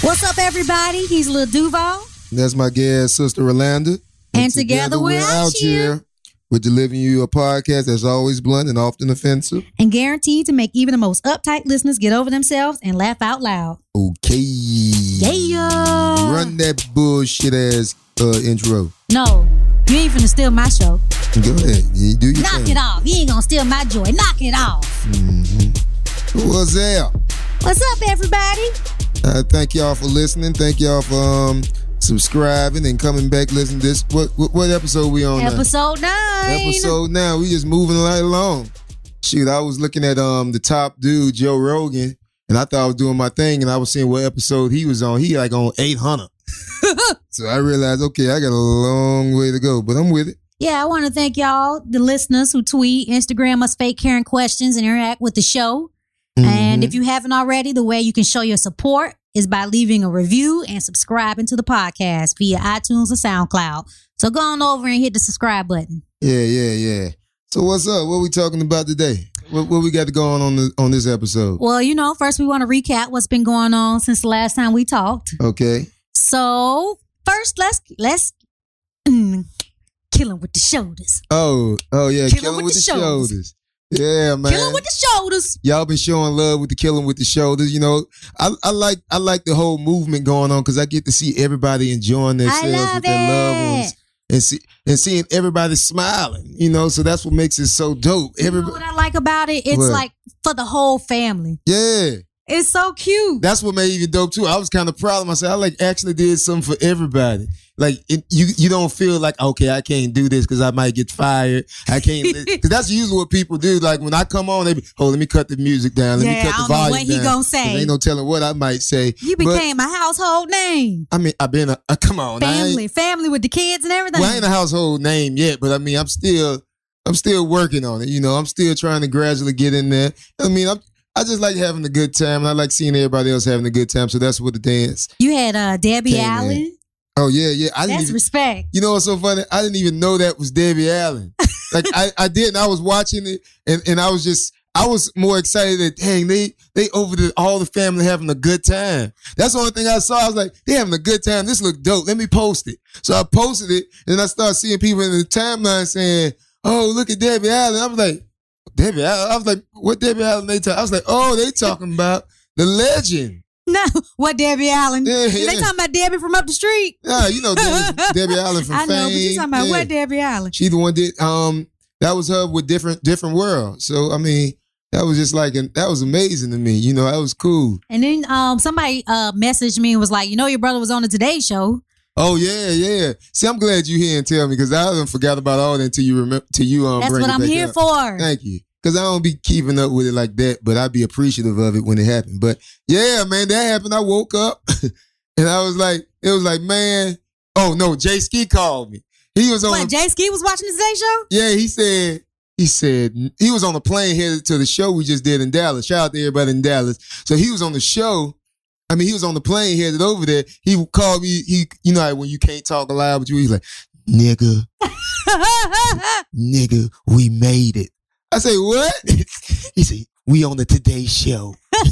What's up, everybody? He's Lil Duval. That's my guest, Sister Rolanda. And together we're out here. We're delivering you a podcast that's always blunt and often offensive. And guaranteed to make even the most uptight listeners get over themselves and laugh out loud. Okay. Yeah. Run that bullshit ass uh, intro. No, you ain't finna steal my show. Go ahead. You do your Knock thing. it off. You ain't gonna steal my joy. Knock it off. What's up? What's up, everybody? Uh, thank y'all for listening. Thank y'all for um, subscribing and coming back Listen, to this. What, what, what episode we on now? Episode nine. episode nine. We just moving right along. Shoot, I was looking at um the top dude, Joe Rogan, and I thought I was doing my thing, and I was seeing what episode he was on. He like on eight hundred. so I realized, okay, I got a long way to go, but I'm with it. Yeah, I want to thank y'all, the listeners who tweet, Instagram us fake Karen questions, and interact with the show. And Mhm. if you haven't already, the way you can show your support is by leaving a review and subscribing to the podcast via iTunes or SoundCloud. So go on over and hit the subscribe button. yeah, yeah, yeah. So what's up? What we talking about today? What, what we got going on the, on this episode? Well, you know, first we want to recap what's been going on since the last time we talked. Okay. So first, let's let's mm, kill him with the shoulders. Oh, oh yeah, Kill 'em killing with with, the the shoulders. shoulders. Yeah, man. Kill him with the shoulders. y'all been showing love with the killing with the shoulders. You know, I, I like I like the whole movement going on because I get to see everybody enjoying themselves with their loved ones and see and seeing everybody smiling. You know, so that's what makes it so dope. You know what I like about it? It's What? like for the whole family. yeah, It's so cute. that's what made it dope too. I was kind of proud of myself. I like actually did something for everybody. Like it, you, you don't feel like okay, I can't do this because I might get fired. I can't because that's usually what people do. Like when I come on, they be, oh, let me cut the music down. Let Yeah, me cut I the don't know volume what he gonna say. Ain't no telling what I might say. You But- became a household name. I mean, I've been a, uh, come on, Family, family with the kids and everything. well, I ain't a household name yet, but I mean, I'm still, I'm still working on it. You know, I'm still trying to gradually get in there. I mean, I'm, I just like having a good time, and I like seeing everybody else having a good time. So that's what the dance. you had uh, Debbie Came in. Allen. Oh yeah, yeah. I didn't That's even, respect. you know what's so funny? I didn't even know that was Debbie Allen. Like I, I didn't. I was watching it, and and I was just. I was more excited that dang they they over the all the family having a good time. That's the only thing I saw. I was like, they having a good time. This look dope. Let me post it. So I posted it, and I started seeing people in the timeline saying, "Oh, look at Debbie Allen." I was like, Debbie Allen. I was like, what Debbie Allen they talk? I was like, oh, they talking about the legend. No, what Debbie Allen? Yeah, They talking about Debbie from up the street. Yeah, you know Debbie, Debbie Allen from I know, but you talking about Yeah. what Debbie Allen? She the one did um that was her with different different world. So I mean, that was just like an, that was amazing to me. You know, that was cool. And then um somebody uh messaged me and was like, you know, your brother was on the Today Show. Oh yeah, yeah. See, I'm glad you here and tell me because I haven't forgot about all that until you remember till you um That's what I'm here up. for. Thank you. Cause I don't be keeping up with it like that, but I'd be appreciative of it when it happened. But yeah, man, that happened. I woke up and I was like, it was like, man, oh no, Jay Ski called me. He was on What, Jay Ski was watching the Today Show? Yeah, he said he said he was on the plane headed to the show we just did in Dallas. Shout out to everybody in Dallas. So he was on the show. I mean, he was on the plane headed over there. He called me. He, you know, how when you can't talk aloud, but you, he's like, "Nigga, nigga, we made it." I say, "What?" he said, "We on the Today Show."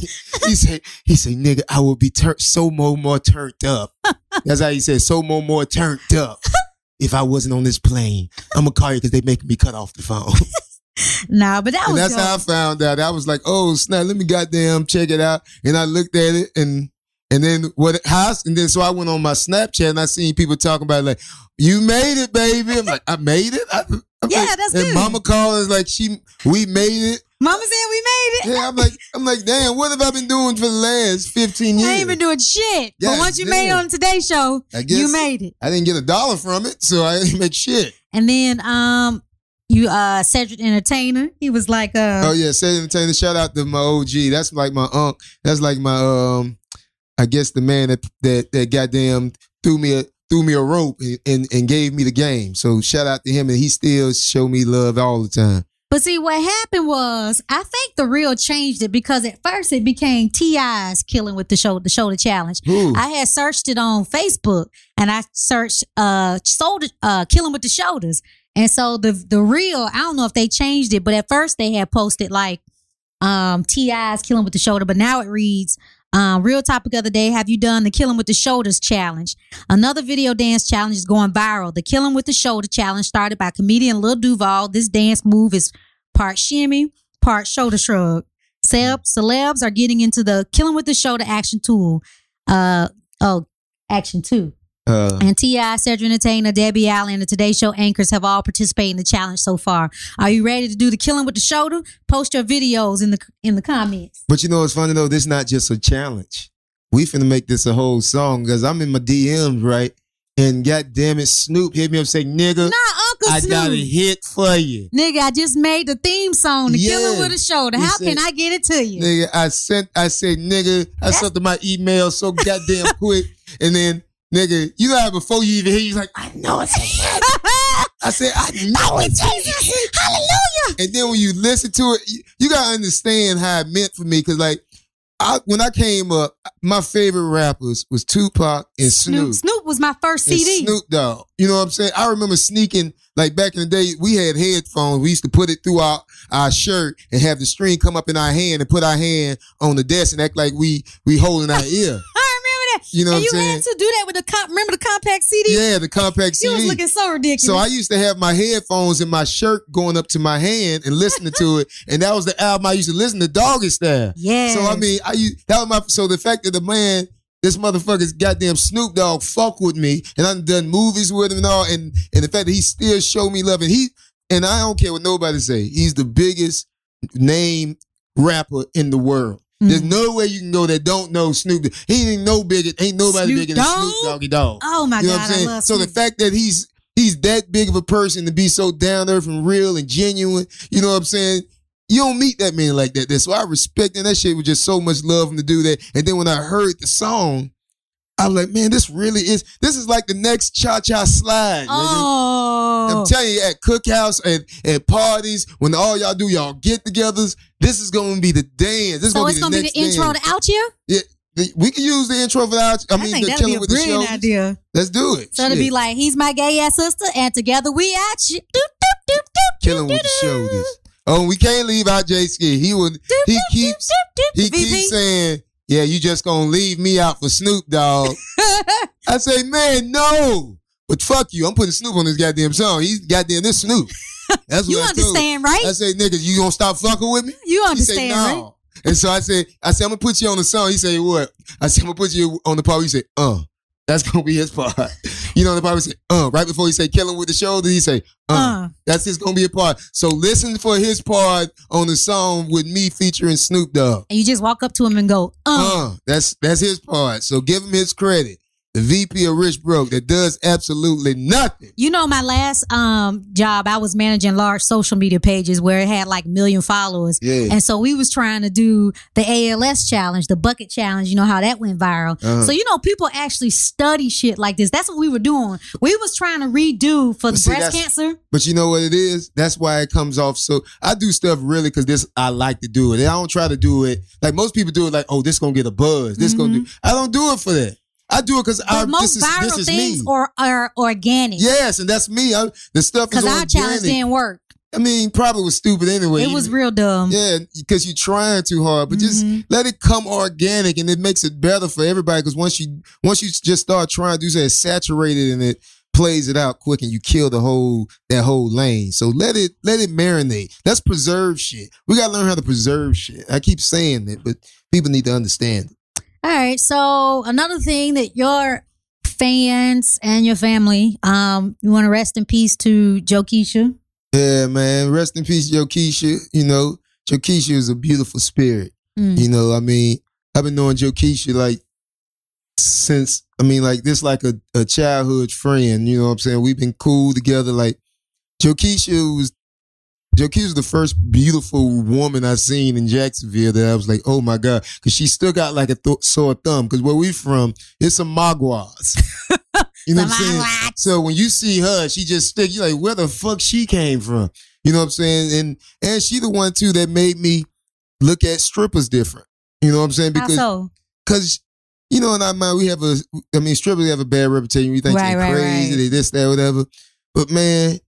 he said, "He said, nigga, I will be tur- so more more turned up." That's how he said, "So more more turned up." If I wasn't on this plane, I'm gonna call you because they making me cut off the phone. nah, but that and was that's how I found out. I was like, "Oh snap! Let me goddamn check it out." And I looked at it, and and then what? How? And then so I went on my Snapchat and I seen people talking about it like, "You made it, baby." I'm like, "I made it." I, I'm Yeah, like- that's and good. Mama calling is like, "She, we made it." Mama said we made it. Yeah, I'm like, I'm like, damn. What have I been doing for the last 15 years? I ain't been doing shit. but God once you made it on today's Show, I guess you made it. I didn't get a dollar from it, so I didn't make shit. And then um you uh Cedric Entertainer, he was like uh Oh yeah, Cedric entertainer. Shout out to my OG. That's like my unc. That's like my um. I guess the man that that that goddamn threw me a threw me a rope and, and and gave me the game. So shout out to him, and he still show me love all the time. But see, what happened was, I think the real changed it because at first it became T.I.'s killing with the show, the shoulder challenge. Who? I had searched it on Facebook and I searched uh shoulder uh killing with the shoulders. And so the the real, I don't know if they changed it, but at first they had posted like um T.I.'s killing with the shoulder, but now it reads Um, real topic of the day: Have you done the killing with the shoulders challenge? Another video dance challenge is going viral. The killing with the shoulder challenge started by comedian Lil Duval. This dance move is part shimmy, part shoulder shrug. Celeb, celebs are getting into the killing with the shoulder action tool. Uh oh, action two. Uh, And T.I., Cedric Entertainer, Debbie Allen, and the Today Show anchors have all participated in the challenge so far. Are you ready to do the killing with the shoulder? Post your videos in the in the comments. but you know what's funny though? This is not just a challenge. We finna make this a whole song because I'm in my DMs, right? And goddamn it, Snoop hit me up saying, nigga, Nah, Uncle I got a hit for you. Nigga, I just made the theme song, The Killing Yeah. with a Shoulder. How said- can I get it to you? Nigga, I sent, I said, nigga, I sent to my email so goddamn quick. And then, nigga, you know before you even hear, you like, I know it's a hit. I said, I know it's a hit. Hallelujah. And then when you listen to it, you, you gotta understand how it meant for me. Cause like, I, when I came up, my favorite rappers was Tupac and Snoop. Snoop. Snoop was my first and CD. Snoop Dogg. You know what I'm saying? I remember sneaking, like back in the day, we had headphones. We used to put it through our, our shirt and have the string come up in our hand and put our hand on the desk and act like we we holding our ear. I remember that. You know and what you had to do that with the comp. Remember the compact CD? Yeah, the compact CD. You was looking so ridiculous. So I used to have my headphones in my shirt going up to my hand and listening to it, and that was the album I used to listen to, Doggystyle. yeah. So I mean, I u- that was my so the fact that the man, this motherfucker's goddamn Snoop Dogg fuck with me, and I've done movies with him and all, and and the fact that he still show me love, and he and I don't care what nobody say, he's the biggest name rapper in the world. There's Mm. no way you can go that don't know Snoop. He ain't no bigger, ain't nobody Snoop bigger than Dogg? Snoop Doggy Dogg. Oh my You know God, what I'm saying? I love so the fact that he's he's that big of a person to be so down earth and real and genuine, you know what I'm saying? You don't meet that man like that. That's So I respect and that shit was just so much love him to do that. And then when I heard the song, I was like, man, this really is this is like the next cha cha slide. nigga. Oh. I'm telling you, at cookhouse and at parties, when all y'all do y'all get togethers, this is gonna be the dance. This is so gonna it's be gonna the be the intro dance. to out here? The- we can use the intro for that. I I mean, think the that'd be killing a with the show. brilliant idea. Let's do it. So it'll be like, he's my gay ass sister, and together we out you. Doop, doop, doop, doop, killing with the doop, shoulders. Oh, we can't leave out Jay Ski. He would. He keeps. He keeps saying, "Yeah, you just gonna leave me out for Snoop Dogg." I say, "Man, no." But fuck you. I'm putting Snoop on this goddamn song. He's goddamn this Snoop. That's what you I told understand, right? I say, "Niggas, you gonna stop fucking with me?" You He understand, say, right? "No." And so I said, "I said I'm gonna put you on the song." He say, "What?" I said, "I'm gonna put you on the part." He said, "Uh." That's gonna be his part. You know, the part he say, "Uh." Right before he say, "Killing with the shoulder," he say, "Uh." Uh, That's just gonna be a part. So listen for his part on the song with me featuring Snoop Dogg. and you just walk up to him and go, uh. Uh, that's that's his part. So give him his credit. The VP of Rich Broke that does absolutely nothing. You know, my last um job, I was managing large social media pages where it had like million followers. Yeah. And so we was trying to do the ALS challenge, the bucket challenge. You know how that went viral. Uh-huh. So you know, people actually study shit like this. That's what we were doing. We was trying to redo for the See, breast cancer. But you know what it is? That's why it comes off. So I do stuff really because this I like to do it. I don't try to do it like most people do it. Like, oh, this gonna get a buzz. This gonna do. I don't do it for that. I do it because Mm-hmm. Most viral is things me. are, are organic. yes, and that's me. I, the stuff is Because our challenge didn't work. I mean, probably was stupid anyway. It was real dumb. Yeah, because you're trying too hard, but just Mhm. let it come organic, and it makes it better for everybody. Because once you once you just start trying to do that, saturated and it plays it out quick, and you kill the whole that whole lane. So let it let it marinate. Let's preserve shit. We gotta learn how to preserve shit. I keep saying it, but people need to understand. it. All right. So another thing that your fans and your family, um, you want to rest in peace to Joe Keisha. Yeah, man. Rest in peace, Joe Keisha. You know, Joe Keisha is a beautiful spirit. Mm. You know, I mean, I've been knowing Joe Keisha like since I mean, like this like a, a childhood friend, you know what I'm saying? We've been cool together. Like Joe Keisha was Was the first beautiful woman I seen in Jacksonville that I was like, oh my God. Cause she still got like a th- sore thumb. Cause where we from, it's some Magwas. you know what I'm saying? So when you see her, she just stick, you like, where the fuck she came from? You know what I'm saying? And and she the one too that made me look at strippers different. You know what I'm saying? Because so? because you know in our mind we have a I mean strippers have a bad reputation. We think Right, they're right, crazy, right. they this, that, whatever. But man,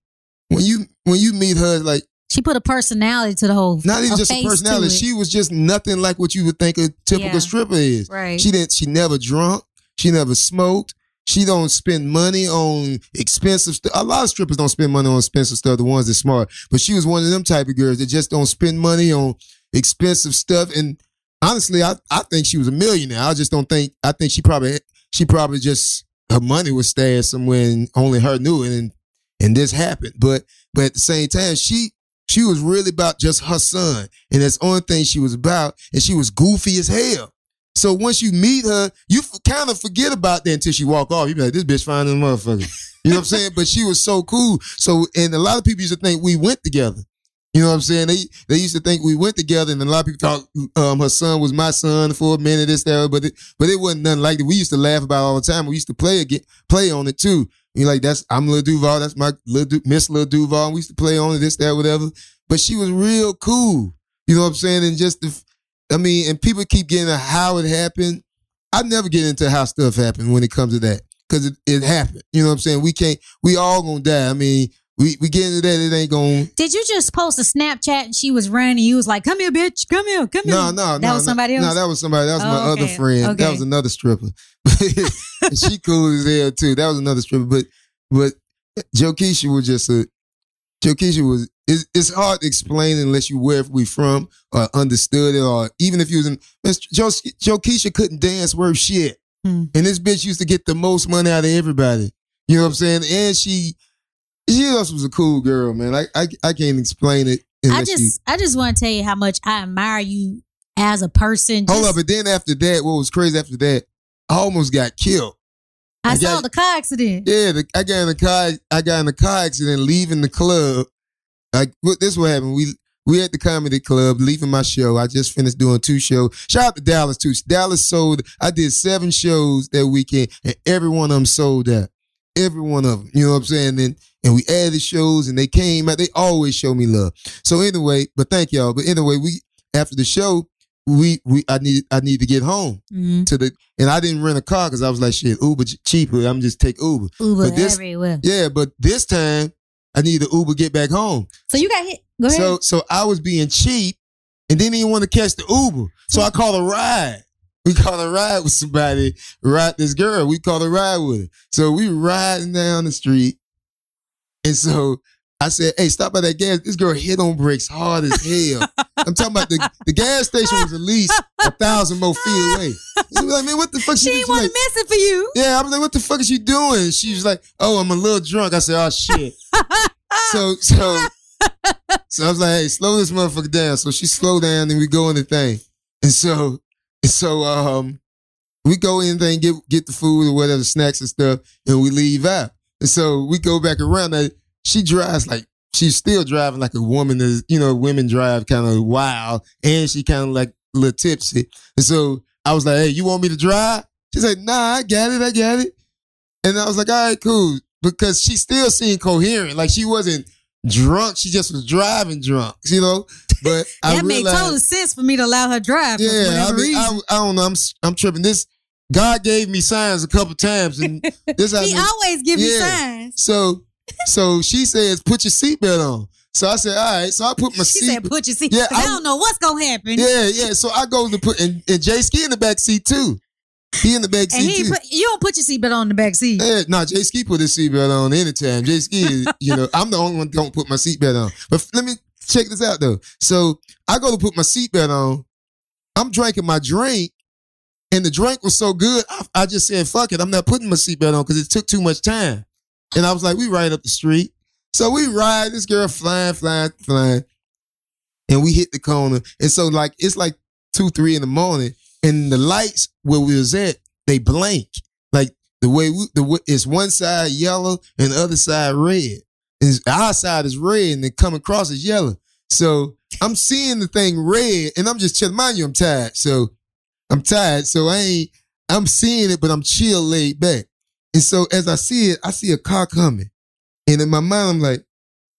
when you when you meet her, like She put a personality to the whole. Not even just a personality. She was just nothing like what you would think a typical Yeah. stripper is. right. She didn't. She never drunk. She never smoked. She don't spend money on expensive stuff. A lot of strippers don't spend money on expensive stuff. The ones that smart, but she was one of them type of girls that just don't spend money on expensive stuff. And honestly, I I think she was a millionaire. I just don't think. I think she probably she probably just her money was stashed somewhere and only her knew it. And and this happened. But but at the same time, she she was really about just her son, and that's the only thing she was about. And she was goofy as hell. So once you meet her, you f- kind of forget about that until she walk off. You be like, this bitch fine as a motherfucker. You know what I'm saying? But she was so cool. So and a lot of people used to think we went together. You know what I'm saying? They they used to think we went together, and a lot of people thought um, her son was my son for a minute, this that, but it, but it wasn't nothing like that. We used to laugh about all the time. We used to play again, play on it too. You like that's I'm Lil Duval, that's my Lil du- Miss Lil Duval. We used to play on this that, whatever. But she was real cool. You know what I'm saying? And just the, I mean, and people keep getting how it happened. I never get into how stuff happened when it comes to that because it, it happened. You know what I'm saying? We can't. We all gonna die. I mean, we we get into that. It ain't gonna. Did you just post a Snapchat and she was running? You was like, "Come here, bitch! Come here! Come here!" No, no, That no. was no. somebody else? No, that was somebody. That was my Oh, other friend. okay. That was another stripper. She cool as hell too. That was another stripper. But but Joe Keisha was just a Joe Keisha was. It's, it's hard to explain unless you where we from or understood it or even if you was in. Man, Joe Joe Keisha couldn't dance worth shit, Hmm. and this bitch used to get the most money out of everybody. You know what I'm saying? And she she also was a cool girl, man. I I, I can't explain it. I unless you- just, I just want to tell you how much I admire you as a person. Hold Just- up, but then after that, what was crazy after that, I almost got killed. I I saw got- the car accident. Yeah, the, I got in the car. I got in a car accident leaving the club. Like what this what happened. We we at the comedy club leaving my show. I just finished doing two shows. Shout out to Dallas too. Dallas sold. I did seven shows that weekend, and every one of them sold out. Every one of them. You know what I'm saying? And and we added shows, and they came out. They always show me love. So anyway, but thank y'all. But anyway, we after the show, we we I need I need to get home Mhm. to the and I didn't rent a car because I was like shit Uber cheaper. I'm just take Uber. Uber But this- everywhere. Yeah, but this time I need the Uber get back home. So you got hit. Go ahead. So so I was being cheap and didn't even want to catch the Uber. So I called a ride. We called a ride with somebody, ride this girl. We called a ride with her. So we riding down the street. And so I said, hey, stop by that gas. This girl hit on brakes hard as hell. I'm talking about the, the gas station was at least a thousand more feet away. She was like, man, what the fuck? she was didn't want like, to miss it for you. yeah, I'm like, what the fuck is she doing? She was like, oh, I'm a little drunk. I said, oh shit. so so so I was like, hey, slow this motherfucker down. So she slowed down and we go in the thing. And so so um we go in there and get get the food or whatever, snacks and stuff, and we leave out. And so we go back around. Now, she drives like she's still driving like a woman that you know, women drive kind of wild, and she kind of like a little tipsy. And so I was like, hey, you want me to drive? She's like, nah, I got it, I got it. And I was like, all right, cool. Because she still seemed coherent. Like she wasn't drunk. She just was driving drunk, you know? But I that made total sense for me to allow her drive. for yeah, I, mean, I. I don't know. I'm I'm tripping. This God gave me signs a couple times, and this he happened. always give me signs. So so she says, put your seatbelt on. So I said, all right. So I put my She seat. She said, "Put your seat." Yeah, Yeah, I, I- don't know what's gonna happen. yeah, yeah. So I go to put and, and Jay Ski in the back seat too. He in the back and seat he too. put, you don't put your seatbelt on the back seat. Yeah, no, Jay Ski put his seatbelt on anytime. Jay Ski, you know, I'm the only one that don't put my seatbelt on. But let me check this out though. So I go to put my seatbelt on. I'm drinking my drink, and the drink was so good, I, I just said, "Fuck it, I'm not putting my seatbelt on because it took too much time." And I was like, "We ride up the street." So we ride this girl flying, flying, flying, and we hit the corner. And so like it's like two, three in the morning, and the lights where we was at, they blank. Like the way we, the it's one side yellow and the other side red. And our side is red, and then come across is yellow. So I'm seeing the thing red, and I'm just chilling. Mind you, I'm tired, so I'm tired. So I ain't. I'm seeing it, but I'm chill, laid back. And so as I see it, I see a car coming, and in my mind, I'm like,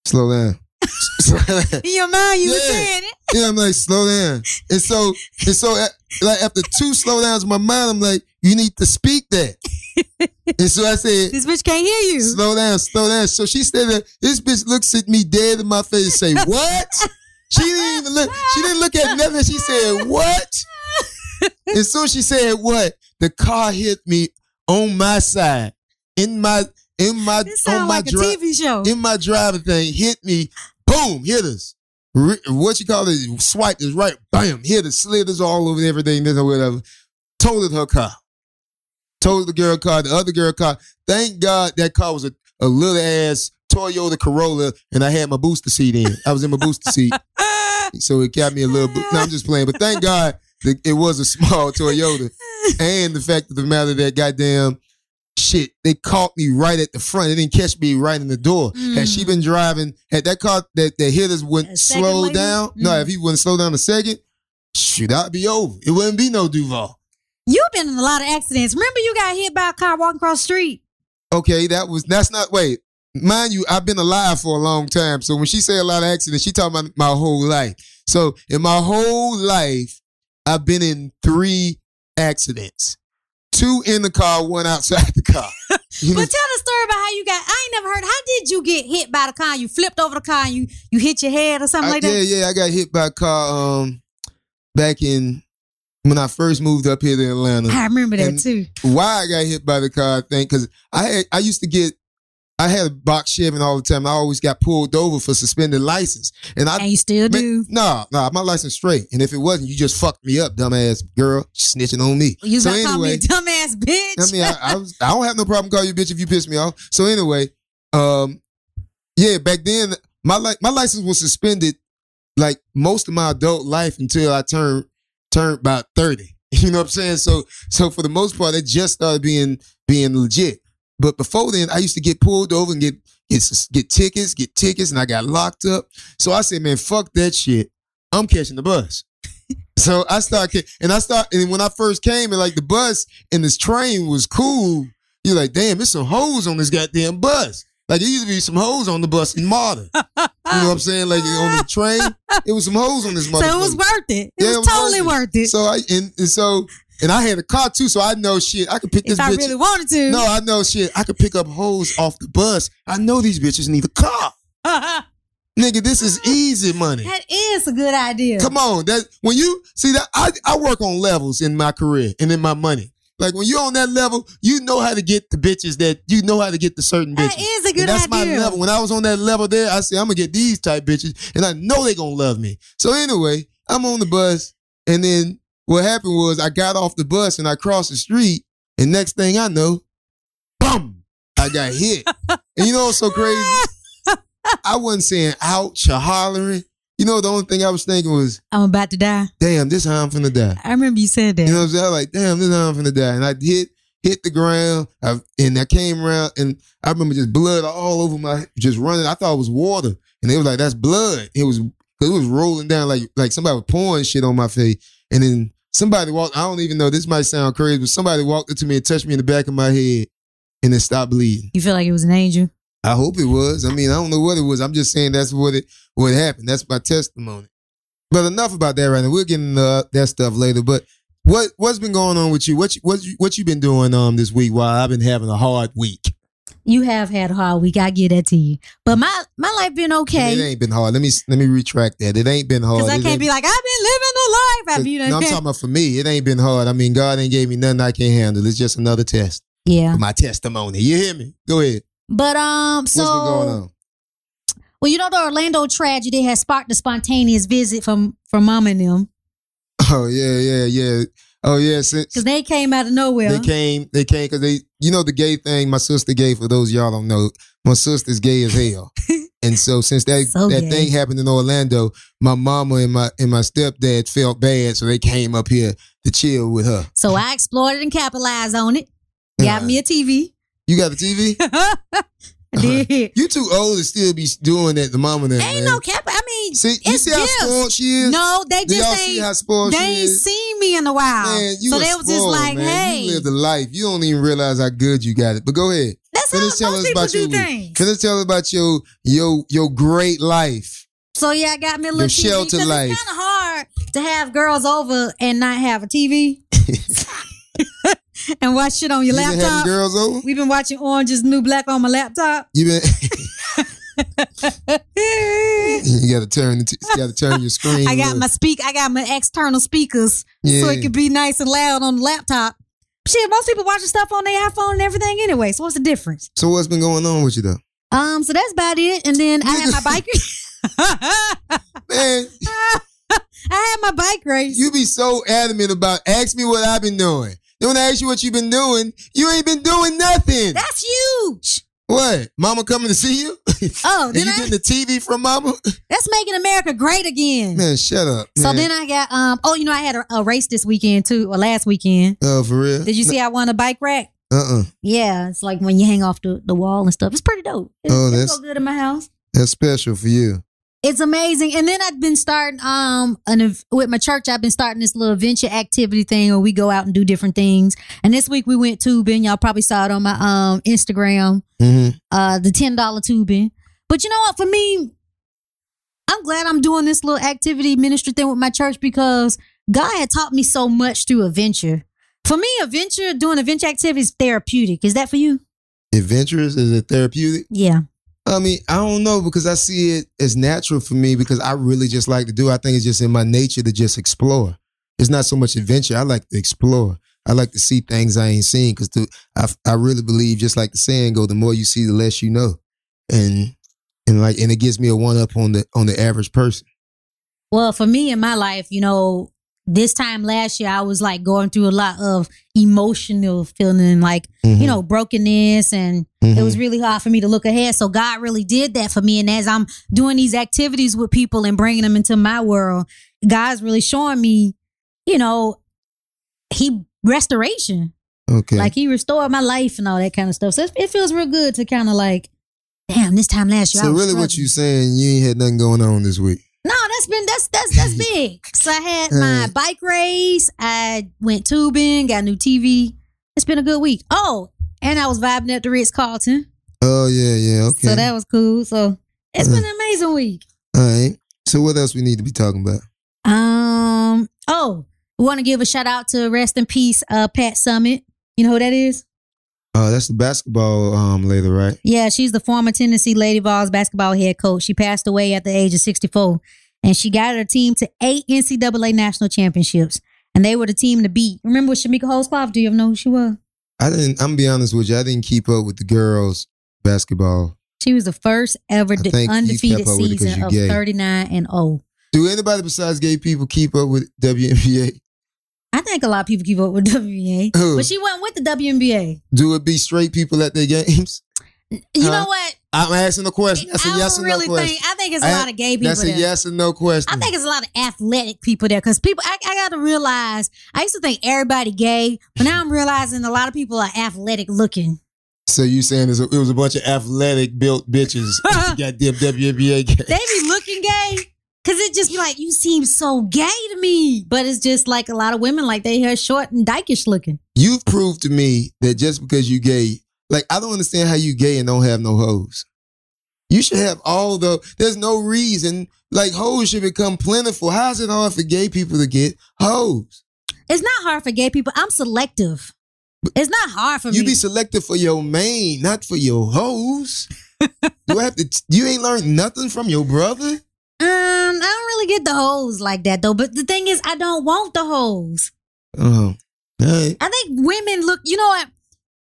slow down. In your mind, you were Yeah. saying it. Yeah, I'm like, slow down. And so, and so, like after two slow downs in my mind, I'm like, you need to speak that. And so I said, This bitch can't hear you. slow down, slow down. So she said that this bitch looks at me dead in my face and say, What? She didn't even look, she didn't look at nothing. She said, What? And so she said, What? The car hit me on my side. In my in my on my like a TV show. in my driving thing, hit me, boom, hit us. Re- what you call it? Swiped us right, bam, hit us, slid us all over everything, this or whatever. Totaled her car. Totaled the girl car, the other girl car. Thank God that car was a, a little ass Toyota Corolla, and I had my booster seat in. I was in my booster seat, so it got me a little. Bo- no, I'm just playing, but thank God that it was a small Toyota, and the fact of the matter that goddamn shit, they caught me right at the front. They didn't catch me right in the door. Had she Mm. been driving, had that car that that hit us went slow later? down. No, Mm. if he wouldn't slow down a second, shoot, that'd be over. It wouldn't be no Duval. You've been in a lot of accidents. Remember you got hit by a car walking across the street? Okay, that was that's not wait. Mind you, I've been alive for a long time. So when she say a lot of accidents, she talking about my whole life. So in my whole life, I've been in three accidents. Two in the car, one outside the car. But tell the story about how you got. I ain't never heard. How did you get hit by the car? You flipped over the car and you you hit your head or something I- like that. yeah, yeah, I got hit by a car um back in when I first moved up here to Atlanta. I remember that too. Why I got hit by the car, I think, because I had, I used to get I had a box Chevy all the time. I always got pulled over for suspended license, and I And you still do. no, no, my license straight. And if it wasn't, you just fucked me up, dumbass girl, snitching on me. You so gonna call me a dumbass bitch? I mean, I, I, was, I don't have no problem calling you bitch if you piss me off. So anyway, um, yeah, back then my li- my license was suspended like most of my adult life until I turned turned about thirty. You know what I'm saying? So so for the most part, it just started being being legit. But before then, I used to get pulled over and get get get tickets, get tickets, and I got locked up. So I said, man, fuck that shit. I'm catching the bus. So I started, and I start, and when I first came, and like the bus and this train was cool. You're like, damn, there's some hoes on this goddamn bus. Like, there used to be some hoes on the bus in Marta. You know what uh, I'm saying? Like on the train, it was some hoes on this motherfucker. so it was worth it. It Yeah, was it was totally worth it. So I and, and so and I had a car too, so I know shit. I could pick this if I bitch. really wanted to. no, I know shit. I could pick up hoes off the bus. I know these bitches need a car. Nigga, this is easy money. That is a good idea. Come on, that when you see that I, I work on levels in my career and in my money. Like when you're on that level, you know how to get the bitches that you know how to get the certain bitches. That is a And good that's idea. my level. When I was on that level there, I said I'm gonna get these type bitches, and I know they gonna love me. So anyway, I'm on the bus, and then what happened was I got off the bus and I crossed the street, and next thing I know, boom, I got hit. and you know what's so crazy? I wasn't saying ouch or hollering. You know, the only thing I was thinking was, I'm about to die. damn, this how I'm finna die. I remember you said that. You know what I'm saying? I was like, damn, this is how I'm finna die. And I hit hit the ground, I, and I came around, and I remember just blood all over my, just running. I thought it was water, and they was like, that's blood. It was, it was rolling down like like somebody was pouring shit on my face, and then somebody walked. I don't even know. This might sound crazy, but somebody walked up to me and touched me in the back of my head, and it stopped bleeding. you feel like it was an angel. I hope it was. I mean, I don't know what it was. I'm just saying that's what it what happened. That's my testimony. But enough about that right now. We'll get into uh, that stuff later. But what what's been going on with you? What you, what you, what you been doing um this week while I've been having a hard week? You have had a hard week. I give that to you. But my my life been okay. It ain't been hard. Let me let me retract that. It ain't been hard. Because I It can't be like, I've been living the life. I've been no, I'm talking about for me. It ain't been hard. I mean, God ain't gave me nothing I can't handle. It's just another test. Yeah. My testimony. You hear me? Go ahead. But um, What's so been going on? well, you know the Orlando tragedy has sparked a spontaneous visit from from Mama and them Oh yeah, yeah, yeah. Oh yeah. Since, because they came out of nowhere. They came, they came because they, you know, the gay thing. My sister gay. For those y'all don't know, my sister's gay as hell. and so since that So that gay. thing happened in Orlando, my mama and my and my stepdad felt bad, so they came up here to chill with her. so I explored it and capitalized on it. Got Uh, me a TV. You got the TV? Did. You too old to still be doing that. The mama them, Ain't man. no cap. I mean, see, you see how gifts. spoiled she is. no, they Do just see ain't. how spoiled They she ain't is? seen me in a while. Man, so they was just like, man. hey, you lived a life. You don't even realize how good you got it. But go ahead. that's how Finish telling most us people about do your things. Finish tell us about your your your great life. So yeah, I got me a little Your TV, shelter life. It's kind of hard to have girls over and not have a TV. and watch shit on your You been laptop. girls over? We've been watching Orange is New Black on my laptop. You been? you got to turn. The t- you got to turn your screen. I got look. my speak. I got my external speakers Yeah. so it can be nice and loud on the laptop. Shit, most people watching stuff on their iPhone and everything anyway. So what's the difference? So what's been going on with you though, Um, so that's about it. And then I had my bike. man? I had my bike race. You be so adamant about ask me what I've been doing. Then when I ask you what you've been doing, you ain't been doing nothing. That's huge. what? Mama coming to see you? Oh, and then you I, getting the TV from Mama? that's making America great again. Man, shut up. So then I got um. Oh, you know I had a, a race this weekend too, or last weekend. oh, for real? Did you see I won a bike rack? Uh uh Yeah, it's like when you hang off the, the wall and stuff. It's pretty dope. It's, Oh, that's- so good in my house. That's special for you. It's amazing. And then I've been starting um an, with my church. I've been starting this little venture activity thing where we go out and do different things. And this week we went tubing. Y'all probably saw it on my um Instagram. Mm-hmm. Uh, the ten dollar tubing. But you know what? For me, I'm glad I'm doing this little activity ministry thing with my church because God had taught me so much through adventure. For me, adventure doing adventure activity is therapeutic. Is that for you? Adventurous is it therapeutic? Yeah. I mean, I don't know because I see it as natural for me because I really just like to do. I think it's just in my nature to just explore. It's not so much adventure. I like to explore. I like to see things I ain't seen because I I really believe just like the saying go, the more you see, the less you know, and and like and it gives me a one up on the on the average person. Well, for me in my life, you know, this time last year, I was like going through a lot of emotional feeling, like, Mhm. you know, brokenness. And Mhm. it was really hard for me to look ahead. So God really did that for me. And as I'm doing these activities with people and bringing them into my world, God's really showing me, you know, He restoration. okay. Like He restored my life and all that kind of stuff. So it, it feels real good to kind of like, damn, this time last year. I so really, what you saying? You ain't had nothing going on this week. No, that's been that's that's that's big. So I had my Uh. bike race. I went tubing, got a new TV. It's been a good week. Oh, and I was vibing at the Ritz Carlton. Oh yeah, yeah. Okay. So that was cool. So it's been an amazing week. All right. So what else we need to be talking about? Um. Oh, we want to give a shout out to rest in peace, uh, Pat Summitt. You know who that is? Oh, that's the basketball um lady, right? Yeah, she's the former Tennessee Lady Vols basketball head coach. She passed away at the age of 64, and she got her team to eight NCAA national championships. And they were the team to beat. Remember with Chamique Holdsclaw? Do you ever know who she was? I didn't. I'm gonna be honest with you. I didn't keep up with the girls basketball. She was the first ever de- undefeated kept up with it 'cause season of gay. 39 and 0. Do anybody besides gay people keep up with WNBA? I think a lot of people keep up with WNBA, Who? but she went with the WNBA. Do it be straight people at their games? You Huh? know what? I'm asking a question. That's a I yes don't no really question. think. I think it's a I- lot of gay people That's a there. yes or no question. I think it's a lot of athletic people there because people. I, I got to realize. I used to think everybody gay, but now I'm realizing a lot of people are athletic looking. so you saying a, it was a bunch of athletic built bitches? Goddamn WNBA gay. They be looking gay because it just be like you seem so gay to me, but it's just like a lot of women like they hair short and dykish looking. You've proved to me that just because you gay, like I don't understand how you gay and don't have no hoes. You should have all the. There's no reason like hoes should become plentiful. How is it hard for gay people to get hoes? It's not hard for gay people. I'm selective. It's not hard for You me. be selective for your main, not for your hoes. Do I have to? You ain't learned nothing from your brother. Um, I don't really get the hoes like that though. But the thing is, I don't want the hoes. Oh, right. I think women look. You know what?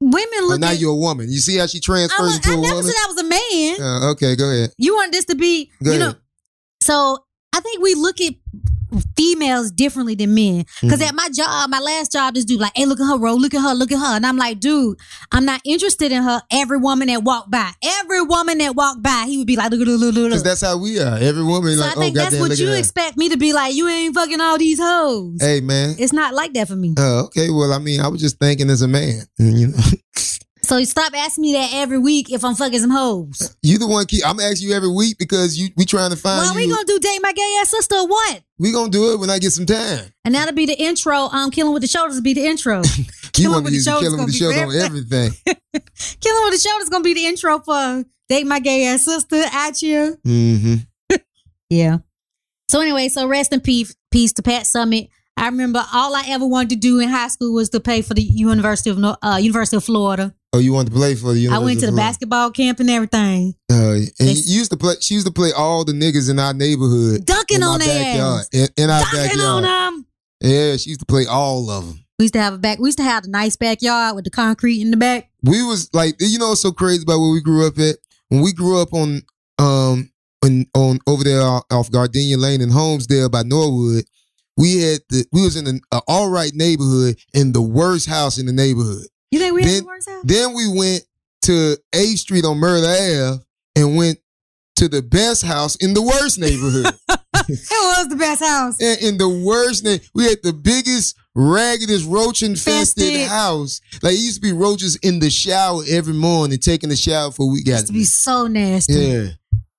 Women Oh, look. now at, you're a woman. You see how she transfers a, into I a never said I was a man. Uh, okay, go ahead. You want this to be, Go you know. ahead. So I think we look at females differently than men. Because Mhm. at my job, my last job, this dude like, hey, look at her, bro. Look at her, look at her. And I'm like, dude, I'm not interested in her. Every woman that walked by, every woman that walked by, he would be like, look her, look at. Because that's how we are. Every woman So like, I think oh that's goddamn, what you expect me to be like. You ain't fucking all these hoes. Hey man. It's not like that for me. Oh, okay. Well, I mean, I was just thinking as a man. You know, So you stop asking me that every week if I'm fucking some hoes. you the one. Keep. I'm asking you every week because you we trying to find Well, you. we gonna do date my gay ass sister or what? we gonna do it when I get some time. And that'll be the intro. Um, killing with the shoulders will be the intro. You Killing want with to the use shoulders killing with the be on everything. killing with the shoulders gonna be the intro for date my gay ass sister at you. hmm Yeah. So anyway, so rest in peace, peace to Pat Summitt. I remember all I ever wanted to do in high school was to pay for the University of uh, University of Florida. Oh, you wanted to play for the I went to the basketball camp and everything, Uh, and you used to play. She used to play all the niggas in our neighborhood. dunking in on our their backyard. ass, In, in our dunking on backyard. them. Yeah, she used to play all of them. We used to have a back. We used to have a nice backyard with the concrete in the back. We was like, you know, what's so crazy about where we grew up at. When we grew up on, um, on, on over there off Gardenia Lane in Homesdale by Norwood, we had the we was in an all right neighborhood in the worst house in the neighborhood. You think we had Then- the worst house? Then we went to A Street on Murder Ave and went to the best house in the worst neighborhood. It was the best house. And in the worst name, we had the biggest, raggedest, roach infested house. Like it used to be roaches in the shower every morning, taking a shower before we got used to be so nasty. Yeah,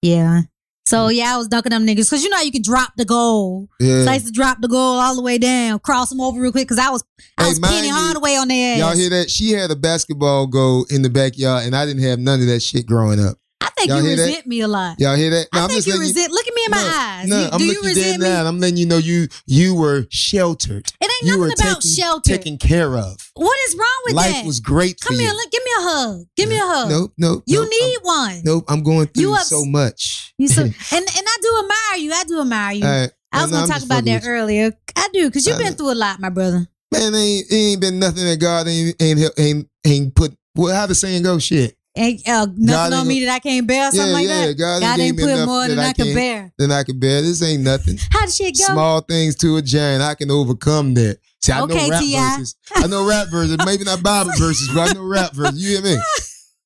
Yeah. So yeah, I was dunking them niggas because you know how you can drop the goal. yeah. So I used to drop the goal all the way down, cross them over real quick because I was I Hey, was Penny Hardaway on their ass. Y'all hear that? She had a basketball goal in the backyard, and I didn't have none of that shit growing up. I think y'all you hear that? resent me a lot. Y'all hear that? No, I I'm think just you resent. Look in my No, eyes. No, You- I'm do you looking you dead resent me? I'm letting you know you you were sheltered. It ain't You nothing about taken, shelter. taken care of. what is wrong with Life that? Life was great for Come here, look, give me a hug. Give me a hug. Nope, nope. you nope, need I'm, one. Nope, I'm going through You ups- so much. You so, and and I do admire you. I do admire you. Right. I was No, gonna talk about that earlier. I do because you've been through a lot, my brother. Man, ain't it ain't been nothing that God ain't ain't ain't ain't put. Well, how the saying go? Shit. Ain't uh, nothing God on me that I can't bear, something yeah, like yeah. that. God, God ain't put more than I, can can't- bear. Than I can bear. This ain't nothing. How did shit go? Small things to a giant. I can overcome that. See, I Okay, know rap T.I. verses. I know rap verses. Maybe not Bible verses, but I know rap verses. You hear me?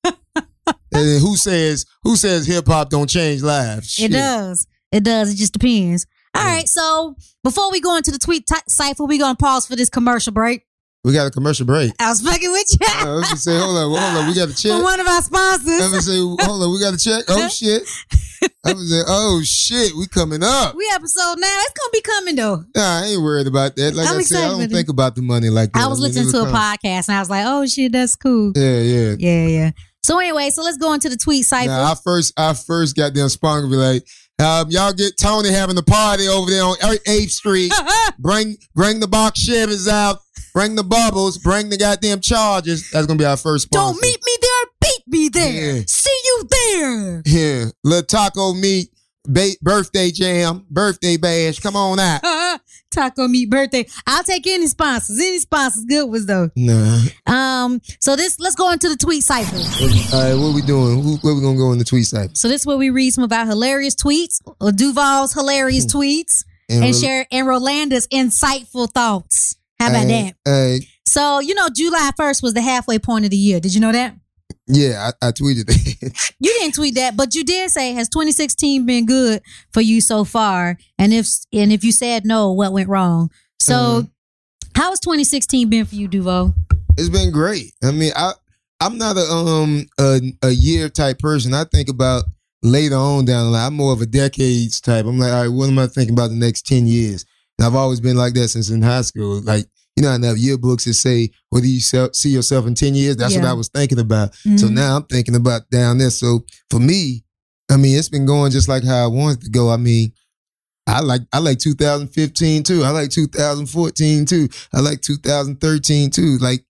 and then who says who says hip hop don't change lives? It does. It does. It just depends. All Yeah. right. So before we go into the tweet t- cipher, we're gonna pause for this commercial break. We got a commercial break. I was fucking with you. I was gonna say, hold on, hold on. We got a check. One of our sponsors. I was say, hold on, we got a check. Oh shit. I was say, oh shit, we coming up. We episode now. It's gonna be coming though. Nah, I ain't worried about that. Like I'm I said, I don't think about the money like that. I was mean, listening to a come. podcast and I was like, oh shit, that's cool. Yeah, yeah. Yeah, yeah. So anyway, so let's go into the tweet. Now, I first, I first got them to be like, um, y'all get Tony having a party over there on 8th Street. bring, bring the box Chevys out. Bring the bubbles. Bring the goddamn charges. That's gonna be our first sponsor. Don't meet me there, beat me there. Yeah. See you there. Yeah, little taco meat, ba- birthday jam, birthday bash. Come on out. Taco meat birthday. I'll take any sponsors. Any sponsors, good ones though. Nah. Um, so this let's go into the tweet cipher. All right, what we doing? Who, where we gonna go in the tweet site? So this is where we read some of our hilarious tweets, or Duval's hilarious Hmm. tweets, and share and Rolanda's insightful thoughts. How about that? Uh, So you know, July first was the halfway point of the year. Did you know that? yeah, I, I tweeted that. You didn't tweet that, but you did say, "Has 2016 been good for you so far?" And if and if you said no, what went wrong? So, Mhm. how has 2016 been for you, Duvo? it's been great. I mean, I I'm not a um a, a year type person. I think about later on down the line. I'm more of a decades type. I'm like, all right, what am I thinking about the next ten years? And I've always been like that since in high school. Like, you know, I have yearbooks that say, "Whether you see yourself in ten years?" That's what I was thinking about. So Mhm. now I'm thinking about down there. So for me, I mean, it's been going just like how I wanted to go. I mean, I like I like 2015 too. I like 2014 too. I like 2013 too. Like,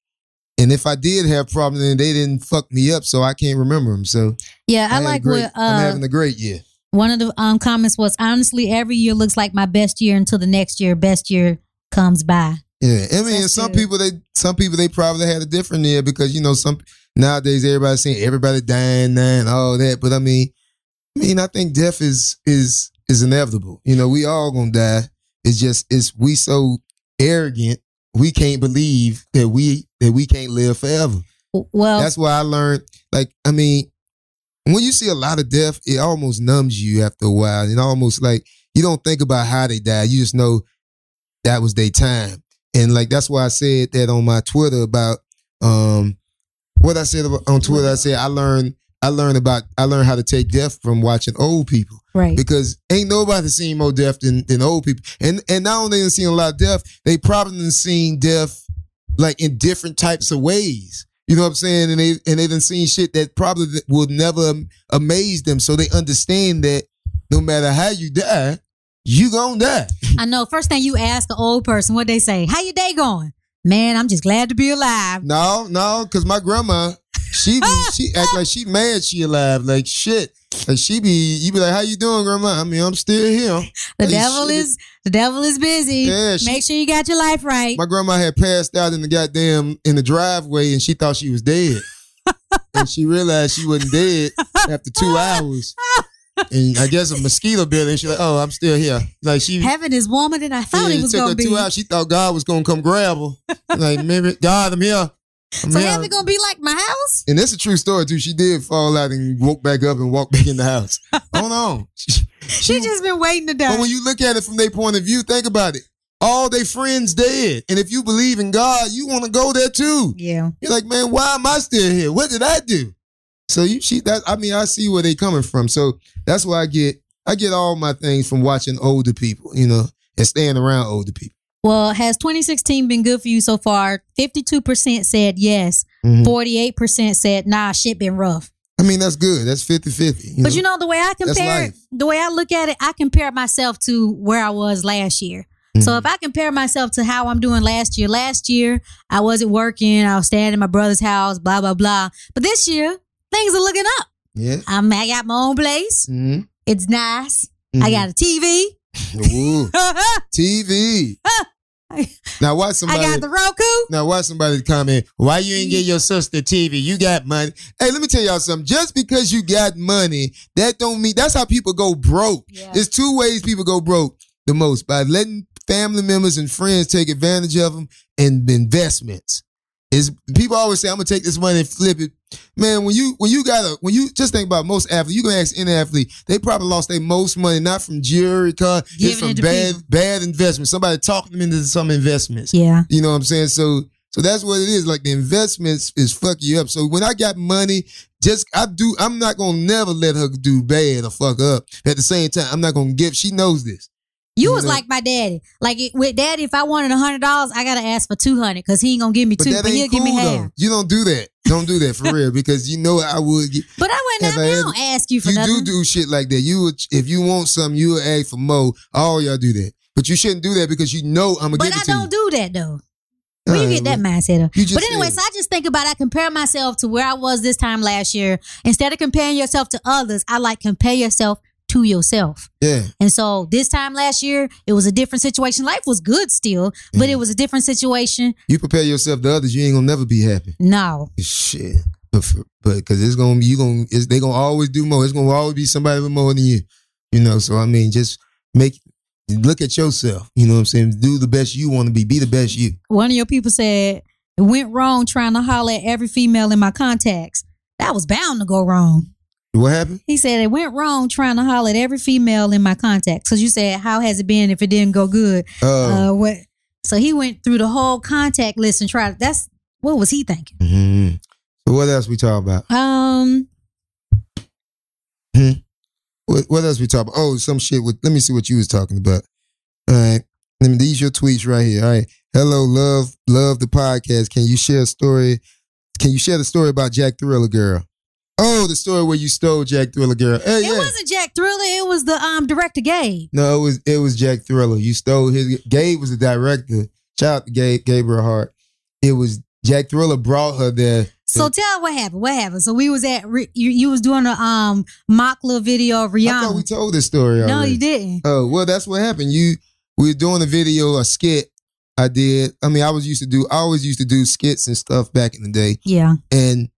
and if I did have problems, then they didn't fuck me up, so I can't remember them. So yeah, I, a like great, what I'm uh, having a great year. one of the um comments was. Honestly, every year looks like my best year until the next year best year comes by. Yeah, I mean, That's some good. people they some people they probably had a different year because you know some nowadays everybody's saying everybody dying now and all that, but I mean, I mean, I think death is is is inevitable. You know, we all gonna die. It's just it's we so arrogant we can't believe that we that we can't live forever. Well, That's why I learned. Like, I mean, when you see a lot of death, it almost numbs you after a while. And almost like you don't think about how they died. You just know that was their time. And like that's why I said that on my Twitter about um what I said on Twitter. I said I learned I learned about I learned how to take death from watching old people right. because ain't nobody seen more death than, than old people. And and not only they seen a lot of death, they probably done seen death like in different types of ways. You know what I'm saying? And they and they done seen shit that probably will never amaze them. So they understand that no matter how you die, you gonna die. I know. First thing you ask an old person, what they say? How your day going? Man, I'm just glad to be alive. No, no, because my grandma, she be, she act like she mad she alive. Like shit. Like she be, you be like, how you doing, grandma? I mean, I'm still here. The Like, devil shit. is the devil is busy. Yeah, she- Make sure you got your life right. My grandma had passed out in the goddamn in the driveway, and she thought she was dead. and she realized she wasn't dead after two hours. And I guess a mosquito bit, and she's like, "Oh, I'm still here." Like she, Heaven is warmer than I thought it was took gonna her be. two hours. She thought God was gonna come grab her. like maybe God, I'm here. I'm So here. heaven gonna be like my house? and that's a true story too. She did fall out and woke back up and walked back in the house. Hold on. She, She just been waiting to die. but when you look at it from their point of view, think about it. All their friends dead, and if you believe in God, you want to go there too. yeah. You're like, man, why am I still here? What did I do? So you she that I mean, I see where they coming from. So that's why I get I get all my things from watching older people, you know, and staying around older people. Well, has 2016 been good for you so far? 52% said yes. Mhm. 48% said nah, shit been rough. I mean, that's good. That's 50-50. But you know the way I compare the way I look at it, I compare myself to where I was last year. Mm-hmm. So if I compare myself to how I'm doing last year, last year I wasn't working, I was staying in my brother's house, blah blah blah. But this year things are looking up. yeah. I'm, I got my own place. Mm-hmm. It's nice. I got a TV. Ooh, TV. now watch somebody. I got the Roku. now watch somebody comment. Why you ain't get your sister TV? You got money. Hey, let me tell y'all something. Just because you got money, that don't mean that's how people go broke. Yeah. There's two ways people go broke the most by letting family members and friends take advantage of them and investments. Is people always say I'm gonna take this money and flip it. Man, when you when you got a when you just think about most athletes, you can ask any athlete, they probably lost their most money not from jewelry, car, it's from it bad people. bad investments. Somebody talking them into some investments. Yeah. You know what I'm saying? So so that's what it is. Like the investments is fuck you up. So when I got money, just I do I'm not gonna never let her do bad or fuck up. At the same time, I'm not gonna give she knows this. You was like my daddy. Like it, with daddy, if I wanted a hundred dollars, I gotta ask for two hundred because he ain't gonna give me But two, but he'll ain't give cool me though. half. You don't do that. Don't do that for real because you know I would get But I wouldn't. I, I don't ask you for you nothing. You do do shit like that. You would if you want something, you would ask for mo. All y'all do that. But you shouldn't do that because you know I'm gonna but I don't you. do that though. Where you get that mindset of? But anyway, so I just think about I compare myself to where I was this time last year. Instead of comparing yourself to others, I like compare yourself to yourself. Yeah. And so this time last year, it was a different situation. Life was good still, but it was a different situation. You prepare yourself to others, you ain't gonna never be happy. No. Shit. But for, but because it's gonna be you gonna it's, they gonna always do more. It's gonna always be somebody with more than you. You know, so I mean just make look at yourself. You know what I'm saying? Do the best you want to be. Be the best you. One of your people said it went wrong trying to holler at every female in my contacts. That was bound to go wrong. What happened? He said it went wrong trying to holler at every female in my contacts. Because you said, how has it been if it didn't go good? Uh, Uh, what? So he went through the whole contact list and tried. That's what was he thinking? mhm. So what else we talk about? Um, What, what else we talk about? Oh, some shit with let me see what you was talking about. All right. Let me these your tweets right here. All right. Hello, love, love the podcast. Can you share a story? Can you share the story about Jack Thriller Girl? Oh, the story where you stole Jack Thriller Girl. Hey, it yeah. wasn't Jack Thriller. It was the um director Gabe. No, it was it was Jack Thriller. You stole his. Gabe was the director. Shout out to Gabe, Gabriel Hart. It was Jack Thriller brought her there. So tell what happened. What happened? So we was at you. You was doing a um mock little video of I thought we told this story already. No, you didn't. Oh well, that's what happened. You we were doing a video, a skit. I did. I mean, I was used to do. I always used to do skits and stuff back in the day, Yeah. and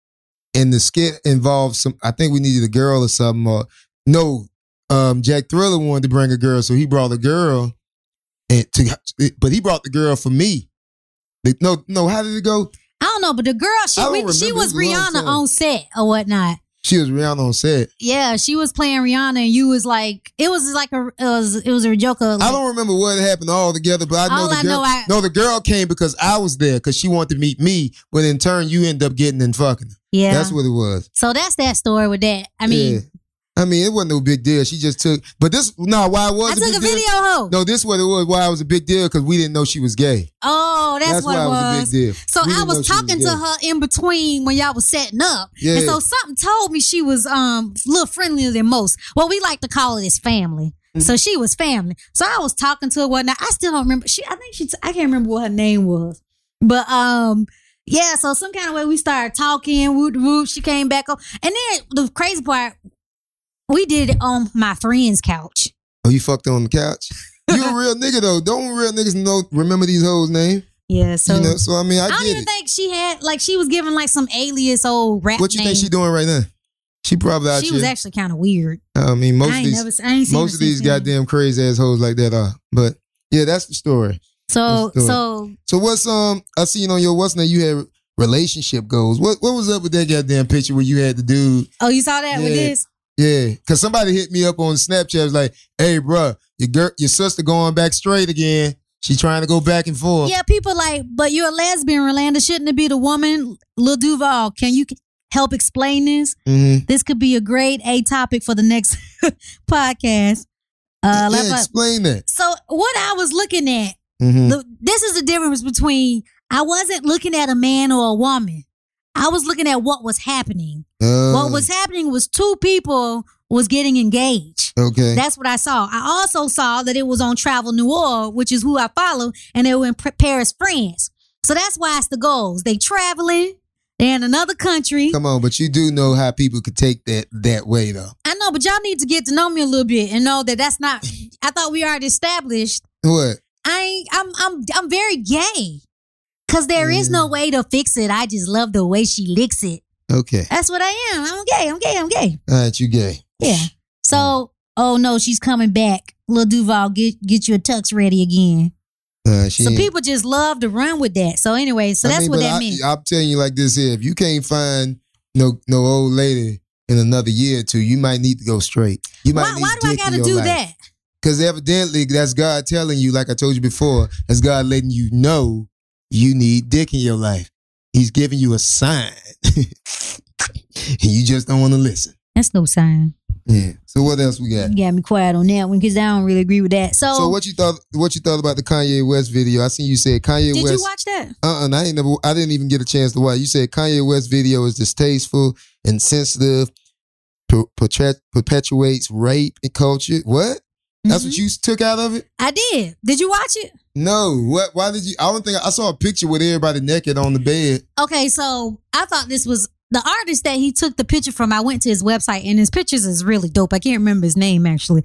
and the skit involved some. I think we needed a girl or something. Or no, um, Jack Thriller wanted to bring a girl, so he brought a girl, and to but he brought the girl for me. No, no. How did it go? I don't know, but the girl she she was Rihanna on set or whatnot. She was Rihanna on set. Yeah, she was playing Rihanna, and you was like, it was like a, it was, it was a joke. Of, I don't remember what happened all together, but I know the I girl. know, I- no, the girl came because I was there because she wanted to meet me. But in turn, you end up getting and fucking. her. Yeah. That's what it was. so that's that story with that. I mean, Yeah. I mean, it wasn't no big deal. She just took. But this, no, why it was I took a video hoe. No, this what it was. Why it was a big deal because we didn't know she was gay. Oh, that's, what why it was. was a big deal. So We I was she was talking to her in between when y'all was setting up. Yeah. And so something told me she was um a little friendlier than most. Well, we like to call it as family. So she was family. So I was talking to her whatnot. I still don't remember. She, I think she, I can't remember what her name was. But um, yeah. So some kind of way we started talking. Whoop whoop. She came back up, and then the crazy part, we did it on my friend's couch. Oh, you fucked on the couch? You a real nigga though. Don't real niggas know remember these hoes' name? Yeah. So you know, so I mean I, I don't even it. think she had like she was giving like some alias old rap What you name. think she doing right now? She probably out She here. was actually kind of weird. I mean, most I of these never, I ain't seen her most of these goddamn crazy ass hoes like that are. But yeah, that's the story. So it. so So what's um I seen on your what's name you had relationship goals. What what was up with that goddamn picture where you had the dude? oh you saw that with Yeah. this? Yeah, cause somebody hit me up on Snapchat was like, "Hey, bro, your girl, your sister going back straight again. She trying to go back and forth." Yeah, people like, but you're a lesbian, Rolanda. Shouldn't it be the woman, Lil Duval? Can you help explain this? Mm-hmm. This could be a great A topic for the next podcast. Uh, yeah, let's- explain that. so what I was looking at, Mm-hmm. the, this is the difference between I wasn't looking at a man or a woman. I was looking at what was happening. Uh, What was happening was two people was getting engaged. okay? That's what I saw. I also saw that it was on Travel New Noir, which is who I follow, and they were in Paris, France. So that's why it's the goals. They traveling. They're in another country. Come on, but you do know how people could take that that way though. I know, but y'all need to get to know me a little bit and know that that's not. I thought we already established. What? I I'm I'm I'm very gay. Cause there is no way to fix it. I just love the way she licks it. Okay. That's what I am. I'm gay. I'm gay. I'm gay. All right, you gay. Yeah. So, oh no, she's coming back. Lil Duval, get get your tux ready again. Uh, So ain't- people just love to run with that. So anyway, so I that's mean, what that I, means. I'm telling you like this here: if you can't find no no old lady in another year or two, you might need to go straight. You might Why, need why do I gotta do life. that? Because evidently that's God telling you, like I told you before, that's God letting you know you need dick in your life. He's giving you a sign. and you just don't want to listen. That's no sign. Yeah. So what else we got? You got me quiet on that one because I don't really agree with that. So, So what you thought what you thought about the Kanye West video? I seen you said Kanye did West you watch that? Uh-uh, I ain't never I didn't even get a chance to watch. You said Kanye West video is distasteful, insensitive, per- perpetuates rape and culture. What? That's what you took out of it? I did. Did you watch it? No. What? Why did you? I don't think I saw a picture with everybody naked on the bed. Okay, so I thought this was the artist that he took the picture from. I went to his website and his pictures is really dope. I can't remember his name actually.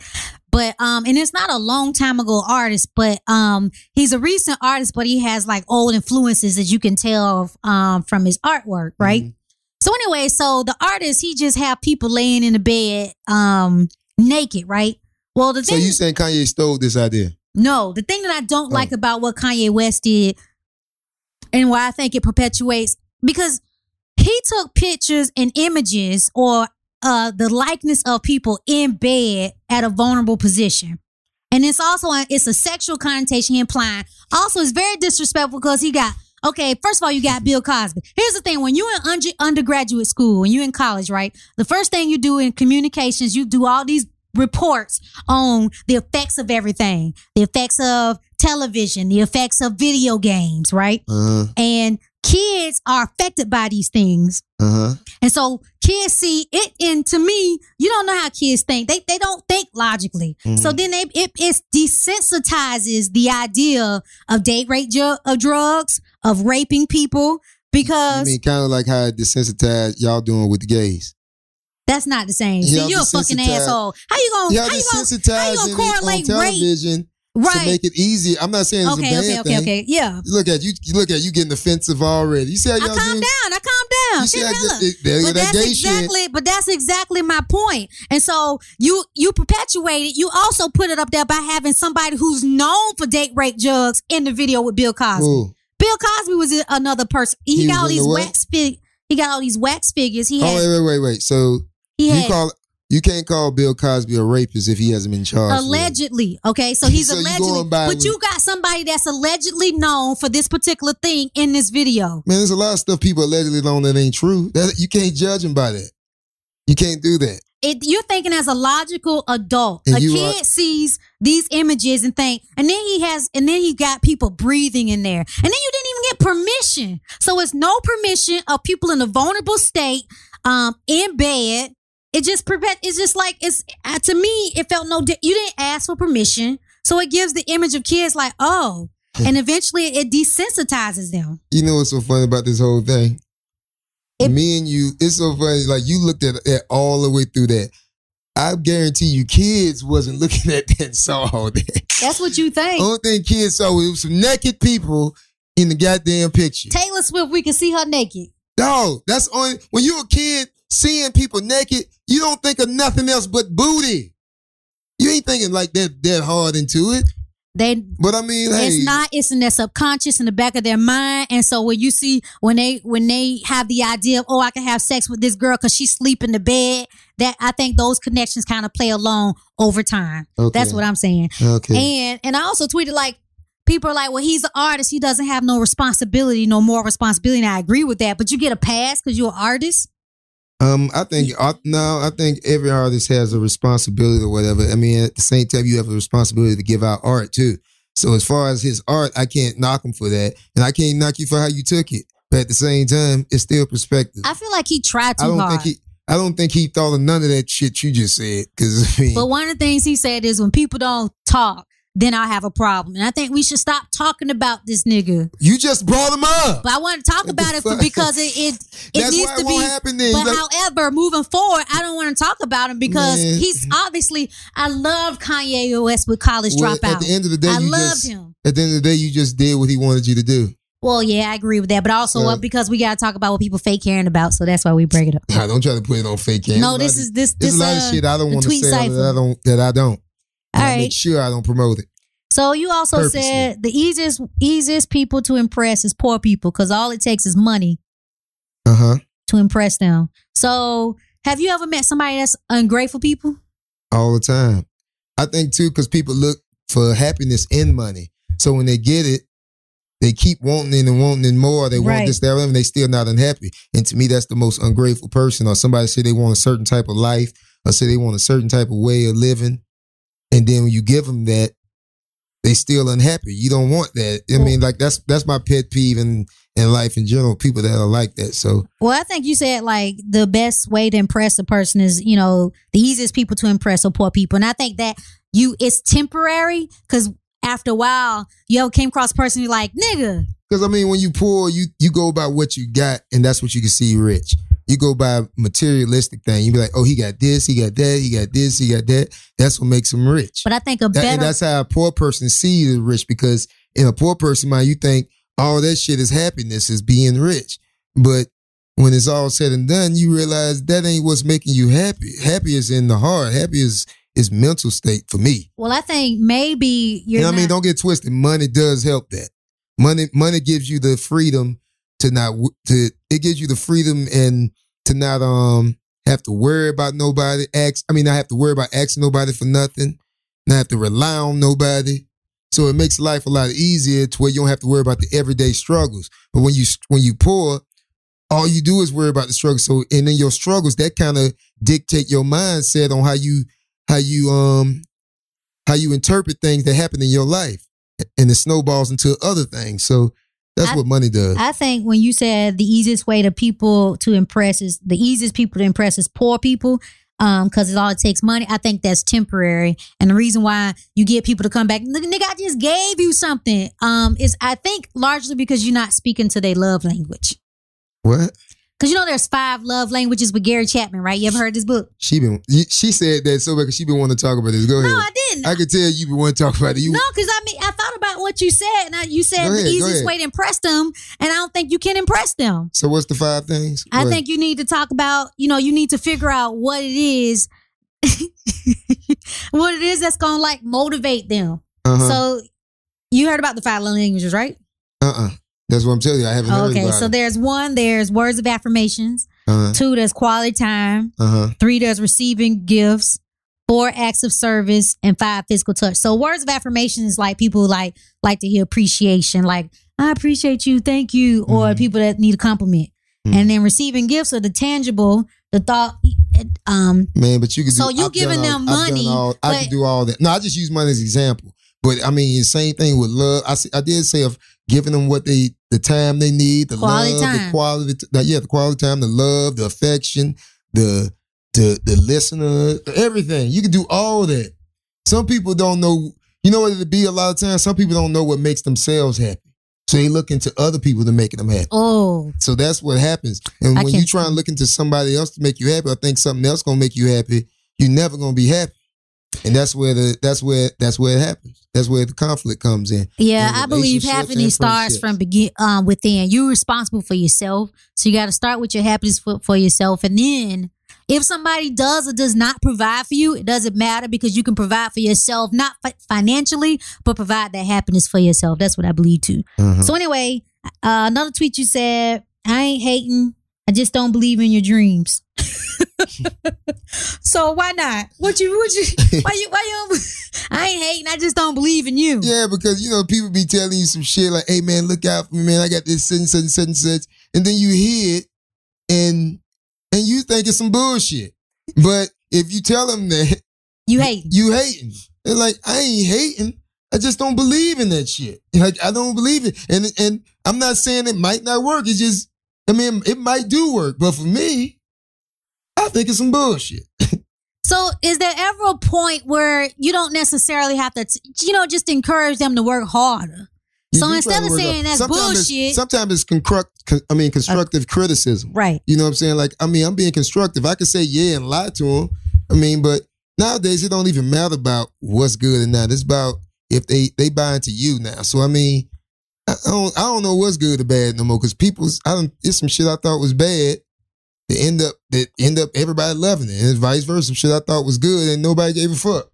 But um and it's not a long time ago artist, but um he's a recent artist, but he has like old influences that you can tell um from his artwork, right? Mhm. So anyway, so the artist he just have people laying in the bed um naked, right? Well, the So thing you saying Kanye stole this idea? no, the thing that I don't Oh. like about what Kanye West did and why I think it perpetuates because he took pictures and images or uh the likeness of people in bed at a vulnerable position. And it's also a, it's a sexual connotation implying. Also, it's very disrespectful because he got okay. First of all, you got Bill Cosby. Here's the thing: when you're in under, undergraduate school, when you're in college, right? The first thing you do in communications, you do all these reports on the effects of everything, the effects of television, the effects of video games, right? Uh huh. And kids are affected by these things. Uh huh. And so kids see it, and to me, you don't know how kids think. They they don't think logically. Mhm. So then they it, it desensitizes the idea of date rape ju- of drugs, of raping people, because I mean, kind of like how it desensitized y'all doing with the gays. That's not the same. See, Y'all you're a fucking asshole. How you gonna Y'all how you gonna desensitizing it on correlate rape? television to right? make it easy. I'm not saying it's Okay, a bad okay, okay, thing. okay. Yeah. You look at you. You look at you getting offensive already. You see how y'all calm do? down. I calm down. You see how Cinderella. ju- there- But that that's gay shit. exactly, but that's exactly my point. And so you you perpetuate it. You also put it up there by having somebody who's known for date rape jugs in the video with Bill Cosby. Ooh. Bill Cosby was another person. He, He got all these the wax fig. He got all these wax figures. He Oh had. wait, wait, wait, wait. So he you had call you can't call Bill Cosby a rapist if he hasn't been charged. allegedly. Okay, so he's So allegedly. by But with- you got somebody that's allegedly known for this particular thing in this video. Man, there's a lot of stuff people allegedly know that ain't true. That you can't judge them by that. You can't do that. it, you're thinking as a logical adult. And a kid are- sees these images and think, and then he has, and then he got people breathing in there, and then you didn't even get permission. So it's no permission of people in a vulnerable state, um, in bed it just prevent. It's just like it's uh, to me. It felt no. di- You didn't ask for permission, so it gives the image of kids like oh, and eventually it desensitizes them. You know what's so funny about this whole thing? It- Me and you, it's so funny. Like you looked at it all the way through that. I guarantee you, kids wasn't looking at that and saw all that. That's what you think. Only thing kids saw was some naked people in the goddamn picture. Taylor Swift, we can see her naked. Dog, that's only when you're a kid seeing people naked, you don't think of nothing else but booty. You ain't thinking like that that hard into it. They But I mean, hey, It's not. It's in their subconscious, in the back of their mind. And so when you see when they when they have the idea of oh I can have sex with this girl because she's sleep in the bed, that I think those connections kind of play along over time. Okay. That's what I'm saying. okay. And and I also tweeted like people are like, well, he's an artist. He doesn't have no responsibility, no more responsibility. And I agree with that. But you get a pass because you're an artist. Um, I think no, I think every artist has a responsibility or whatever. I mean, at the same time, you have a responsibility to give out art too. So as far as his art, I can't knock him for that, and I can't knock you for how you took it. But at the same time, it's still perspective. I feel like he tried too I don't hard. think he. I don't think he thought of none of that shit you just said. Because I mean, But one of the things he said is when people don't talk, then I have a problem. And I think we should stop talking about this nigga. you just brought him up. But I want to talk about it because it it, it needs why to it be. happen then. But like- however, moving forward, I don't want to talk about him because Man. he's obviously. I love Kanye West with College well, Dropout. at the end of the day, I you loved just him. at the end of the day, you just did what he wanted you to do. Well, yeah, I agree with that, but also uh, because we got to talk about what people fake caring about, so that's why we break it up. I don't try to put it on fake cam. no, this is this this a lot uh, of shit I don't want to say that I don't that I don't. All I make sure I don't promote it. So you also Purposely. said the easiest easiest people to impress is poor people because all it takes is money Uh huh. to impress them. So have you ever met somebody that's ungrateful people? All the time. I think too, because people look for happiness in money. So when they get it, they keep wanting it and wanting it more. They Right. want this, that, and they still not unhappy. And to me, that's the most ungrateful person. Or somebody say they want a certain type of life, or say they want a certain type of way of living, and then when you give them that, they still unhappy. You don't want that. I mean, like that's that's my pet peeve in in life in general. People that are like that. So Well, I think you said like the best way to impress a person is, you know, the easiest people to impress are poor people. And I think that you it's temporary because after a while, you ever came across a person you're like, nigga, Because I mean, when you poor, you you go by what you got, and that's what you can see rich. You go by materialistic thing. You be like, oh, he got this, he got that, he got this, he got that. That's what makes him rich. but I think a That- better that's how a poor person sees the rich. Because in a poor person mind, you think all that shit is happiness, is being rich. But when it's all said and done, you realize that ain't what's making you happy. Happy is in the heart. Happy is is mental state for me. well, I think maybe you're You know what I mean? Don't get twisted. Money does help that. Money money gives you the freedom to not to it gives you the freedom and to not um have to worry about nobody. Ask I mean I have to worry about asking nobody for nothing. Not have to rely on nobody. So it makes life a lot easier to where you don't have to worry about the everyday struggles. But when you when you poor, all you do is worry about the struggles. So and then your struggles that kind of dictate your mindset on how you how you um how you interpret things that happen in your life and it snowballs into other things. So that's I- what money does. I think when you said the easiest way to people to impress is the easiest people to impress is poor people, um, because it all it takes money. I think that's temporary, and the reason why you get people to come back, "Nigga, nigga, I just gave you something, um, is I think largely because you're not speaking to their love language. what? Because you know there's five love languages with Gary Chapman, right? You ever heard this book? She been she said that so because she been wanting to talk about this. Go ahead. No, I didn't. I could tell you been wanting to talk about it. You no, because I mean, I thought about what you said, and I, you said Go the easiest way to impress them, and I don't think you can impress them. so what's the five things? I What? think you need to talk about, you know, you need to figure out what it is, what it is that's gonna like motivate them. uh-huh. So you heard about the five love languages, right? uh-uh. That's what I'm telling you. I haven't heard Okay, so there's one, there's words of affirmations. Uh-huh. Two, there's quality time. Uh-huh. Three, there's receiving gifts. Four, acts of service, and five, physical touch. So words of affirmation is like people like like to hear appreciation, like I appreciate you, thank you, or Mhm. people that need a compliment. Mhm. And then receiving gifts are the tangible, the thought. Um, Man, but you do So you I've giving all- them money, all- I could do all that. No, I just use money as an example. But I mean, the same thing with love. I I did say of giving them what they the time they need, the Quality love, the time. quality, the, yeah, the quality time, the love, the affection, the the the listener, everything. You can do all that. Some people don't know. You know what it would be a lot of times. Some people don't know what makes themselves happy, so they look into other people to make them happy. Oh, So that's what happens. And I when you try and look into somebody else to make you happy, or think something else gonna make you happy, you're never gonna be happy. And that's where the that's where that's where it happens. That's where the conflict comes in. yeah. in I believe happiness starts from begin um within. You're responsible for yourself, so you got to start with your happiness for, for yourself, and then if somebody does or does not provide for you, it doesn't matter because you can provide for yourself, not fi- financially, but provide that happiness for yourself. That's what I believe too. Uh-huh. So anyway, uh, another tweet you said, I ain't hating. I just don't believe in your dreams. so why not? What you what you why you why you I ain't hating, I just don't believe in you. Yeah, because you know people be telling you some shit like, "Hey man, look out for me, man. I got this such and such and such and such," and then you hear it, and and you think it's some bullshit. But if you tell them that You hating. you hating, they're like, "I ain't hating. I just don't believe in that shit. Like I don't believe it." And and I'm not saying it might not work. It's just, I mean, it might do work, but for me, I think it's some bullshit. So is there ever a point where you don't necessarily have to t- you know just encourage them to work harder? You So instead of saying that's sometimes bullshit- it's, sometimes it's construct, I mean, constructive criticism. Right. You know what I'm saying? Like, I mean, I'm being constructive. I could say yeah and lie to them. I mean, but nowadays it don't even matter about what's good and not. It's about if they they buy into you now. So I mean, I, don't I don't know what's good or bad no more because people's I don't. It's some shit I thought was bad. That end up that end up everybody loving it, and it's vice versa. Some shit I thought was good and nobody gave a fuck.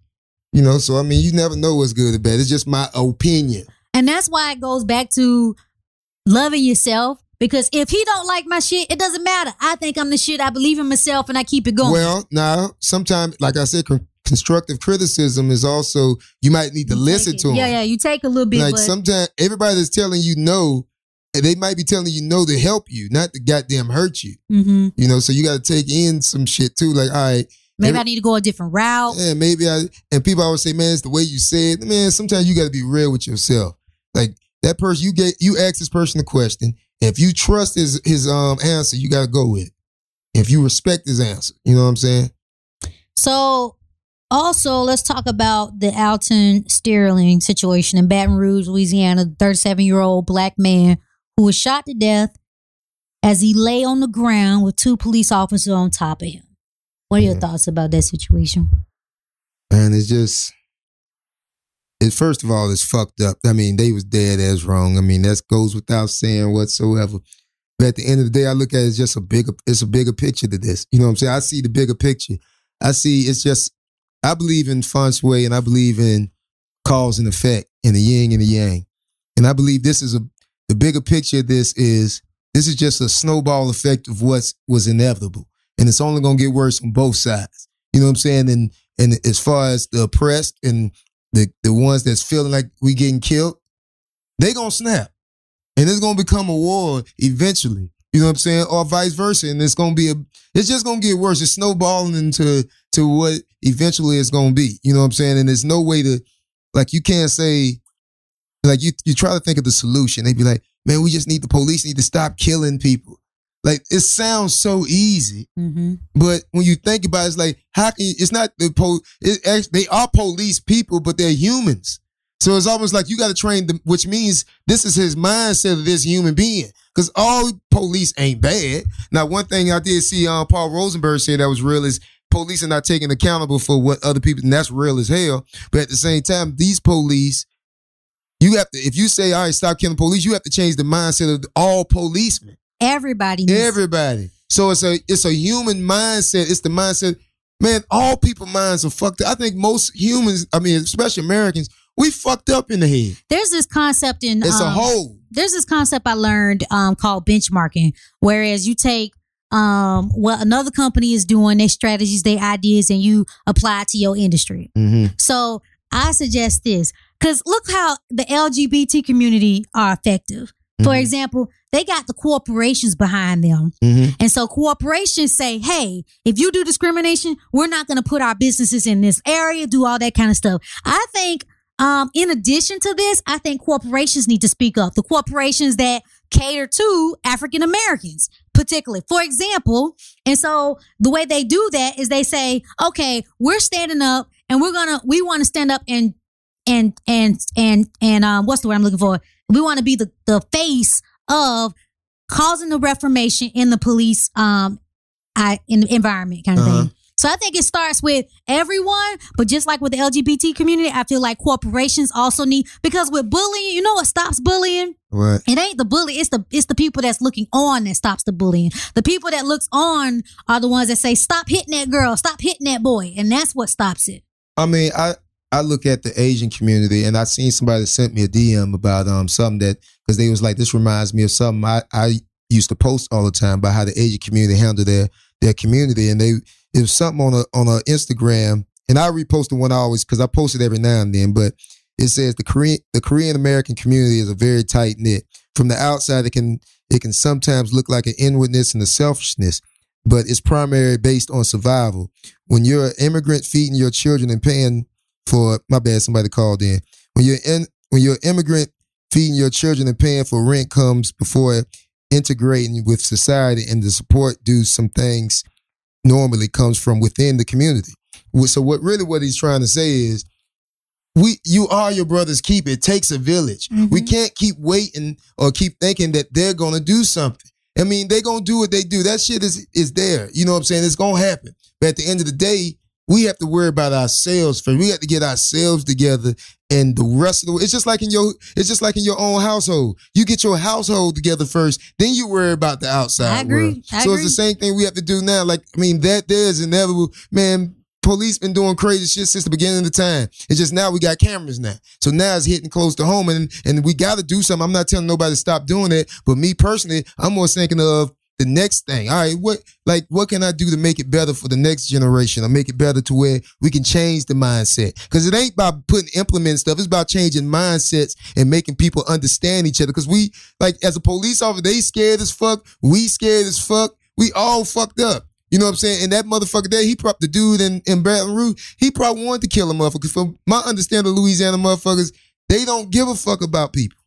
You know, so I mean, you never know what's good or bad. It's just my opinion. And that's why it goes back to loving yourself. Because if he don't like my shit, it doesn't matter. I think I'm the shit. I believe in myself, and I keep it going. Well, now sometimes, like I said, constructive criticism is also you might need to You listen to them. Yeah, yeah. You take a little bit, like sometimes everybody that's telling you no, they might be telling you no to help you, not to goddamn hurt you. Mhm. You know, so you got to take in some shit too. Like, all right, maybe every- I need to go a different route. yeah, maybe I. And people always say, man, it's the way you say it. Man, sometimes you got to be real with yourself. Like that person, you get you ask this person a question. If you trust his his um answer, you got to go with it. If you respect his answer, you know what I'm saying? So, also, let's talk about the Alton Sterling situation in Baton Rouge, Louisiana. The 37 year old black man who was shot to death as he lay on the ground with two police officers on top of him. What are your thoughts about that situation? And it's just it first of all, it's fucked up. I mean, they was dead as wrong. I mean, that goes without saying whatsoever. But at the end of the day, I look at it as just a bigger it's a bigger picture to this. You know what I'm saying? I see the bigger picture. I see it's just I believe in feng shui and I believe in cause and effect and the yin and the yang. And I believe this is a the bigger picture of this is this is just a snowball effect of what was inevitable. And it's only gonna get worse on both sides. You know what I'm saying? And and as far as the oppressed and the the ones that's feeling like we getting killed, they gonna snap. And it's gonna become a war eventually. You know what I'm saying? Or vice versa. And it's gonna be a it's just gonna get worse. It's snowballing into to what eventually it's gonna be. You know what I'm saying? And there's no way to like you can't say like you you try to think of the solution. They'd be like, man, we just need the police need to stop killing people. Like it sounds so easy. Mm-hmm. But when you think about it, it's like how can you, it's not the po it, actually, they are police people, but they're humans. So it's almost like you got to train them, which means this is his mindset of this human being. Because all police ain't bad. Now, one thing I did see um, Paul Rosenberg say that was real is police are not taking accountable for what other people, and that's real as hell. But at the same time, these police, you have to, if you say, all right, stop killing police, you have to change the mindset of all policemen. Everybody. needs- Everybody. So it's a it's a human mindset. It's the mindset. Man, all people minds are fucked up. I think most humans, I mean, especially Americans, we fucked up in the head. There's this concept in It's a um, whole. there's this concept I learned um, called benchmarking, whereas you take um, what another company is doing, their strategies, their ideas, and you apply to your industry. Mm-hmm. So I suggest this because look how the LGBT community are effective. For Mhm. example, they got the corporations behind them. Mm-hmm. And so corporations say, hey, if you do discrimination, we're not going to put our businesses in this area, do all that kind of stuff. I think, um, in addition to this, I think corporations need to speak up. The corporations that cater to African Americans particularly. For example, and so the way they do that is they say, okay, we're standing up and we're gonna we want to stand up and and and and and um what's the word I'm looking for? We want to be the the face of causing the reformation in the police um I, in the environment kind of Uh-huh. thing. So I think it starts with everyone, but just like with the LGBT community, I feel like corporations also need because with bullying, you know what stops bullying? What? It ain't the bully, it's the it's the people that's looking on that stops the bullying. The people that looks on are the ones that say, Stop hitting that girl, stop hitting that boy. And that's what stops it. I mean, I I look at the Asian community, and I seen somebody that sent me a DM about um something that because they was like, this reminds me of something I I used to post all the time about how the Asian community handle their their community, and they was something on a on a Instagram, and I repost the one I always because I post it every now and then, but it says the Korean the Korean American community is a very tight knit. From the outside, it can it can sometimes look like an inwardness and a selfishness, but it's primarily based on survival. When you're an immigrant feeding your children and paying for my bad, somebody called in. When you're in when you're an immigrant feeding your children and paying for rent comes before integrating with society and the support do some things normally comes from within the community. So what really what he's trying to say is we you are your brother's keeper. It takes a village. We Mhm. can't keep waiting or keep thinking that they're gonna do something. I mean, they're gonna do what they do. That shit is is there. You know what I'm saying? It's gonna happen. But at the end of the day, we have to worry about ourselves first. We have to get ourselves together and the rest of the it's just like in your it's just like in your own household. You get your household together first, then you worry about the outside I agree. world. I so agree. it's the same thing we have to do now. Like, I mean, that there is inevitable. Man, police been doing crazy shit since the beginning of the time. It's just now we got cameras now. So now it's hitting close to home and and we gotta do something. I'm not telling nobody to stop doing it, but me personally, I'm more thinking of the next thing. All right, what like what can I do to make it better for the next generation or make it better to where we can change the mindset? Because it ain't about putting implement stuff, it's about changing mindsets and making people understand each other. Because we like as a police officer, they scared as fuck, we scared as fuck, we all fucked up. You know what I'm saying? And that motherfucker there, he probably the dude in, in Baton Rouge, he probably wanted to kill a motherfucker. From my understanding Louisiana motherfuckers, they don't give a fuck about people.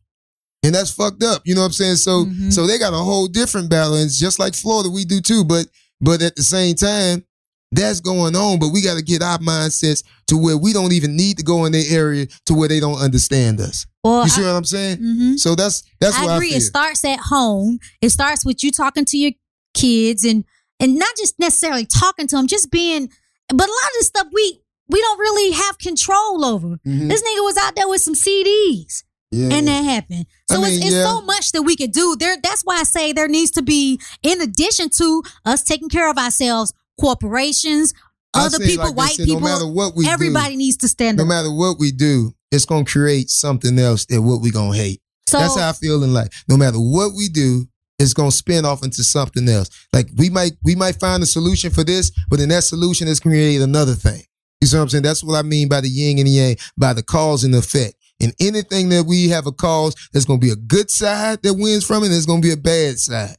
And that's fucked up. You know what I'm saying? So Mhm. so they got a whole different balance, just like Florida, we do too. But but at the same time, that's going on. But we got to get our mindsets to where we don't even need to go in their area to where they don't understand us. Well, You see what I'm saying? hmm So that's that's I what agree. I it starts at home. It starts with you talking to your kids and and not just necessarily talking to them, just being. But a lot of the stuff we we don't really have control over. Mhm. This nigga was out there with some CDs, Yeah. and that happened. I So mean, it's, it's yeah. so much that we could do. There, that's why I say there needs to be, in addition to us taking care of ourselves, corporations, I other people, like white said, people, no matter what we do, everybody needs to stand no up. No matter what we do, it's gonna create something else that what we gonna hate. So That's how I feel in life. No matter what we do, it's gonna spin off into something else. Like we might we might find a solution for this, but then that solution is create another thing. You see what I'm saying? That's what I mean by the yin and the yang, by the cause and effect. And anything that we have a cause, there's gonna be a good side that wins from it, there's gonna be a bad side.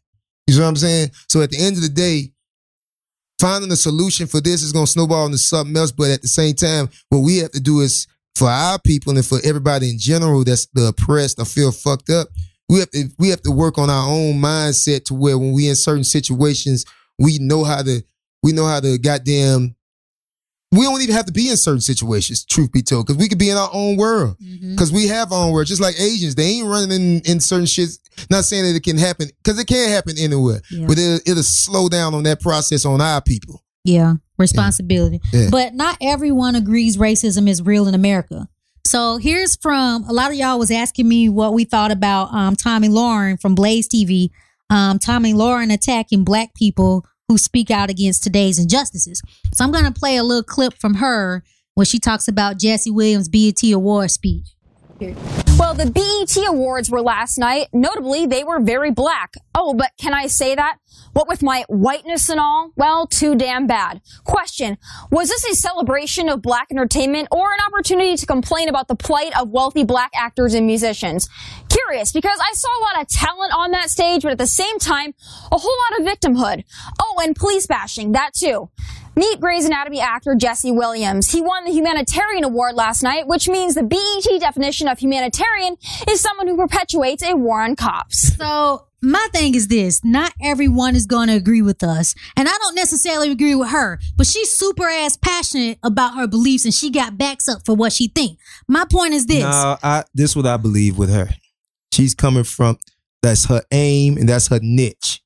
You see what I'm saying? So at the end of the day, finding a solution for this is gonna snowball into something else. But at the same time, what we have to do is for our people and for everybody in general that's the oppressed or feel fucked up, we have to we have to work on our own mindset to where when we in certain situations, we know how to we know how to goddamn we don't even have to be in certain situations, truth be told, because we could be in our own world. Because we have our own world. Just like Asians, they ain't running in, in certain shits. Not saying that it can happen, because it can happen anywhere. Yeah. But it'll, it'll slow down on that process on our people. Yeah, responsibility. Yeah. But not everyone agrees racism is real in America. So here's from a lot of y'all was asking me what we thought about um, Tomi Lahren from Blaze TV. Um, Tomi Lahren attacking black people who speak out against today's injustices. So I'm going to play a little clip from her when she talks about Jesse Williams' BET Award speech. Well, the BET Awards were last night. Notably, they were very black. Oh, but can I say that? What with my whiteness and all? Well, too damn bad. Question. Was this a celebration of black entertainment or an opportunity to complain about the plight of wealthy black actors and musicians? Curious, because I saw a lot of talent on that stage, but at the same time, a whole lot of victimhood. Oh, and police bashing, that too. Meet Grey's Anatomy actor Jesse Williams. He won the Humanitarian Award last night, which means the BET definition of humanitarian is someone who perpetuates a war on cops. So my thing is this not everyone is going to agree with us and i don't necessarily agree with her but she's super ass passionate about her beliefs and she got backs up for what she think my point is this No, I this what I believe with her. She's coming from that's her aim and that's her niche.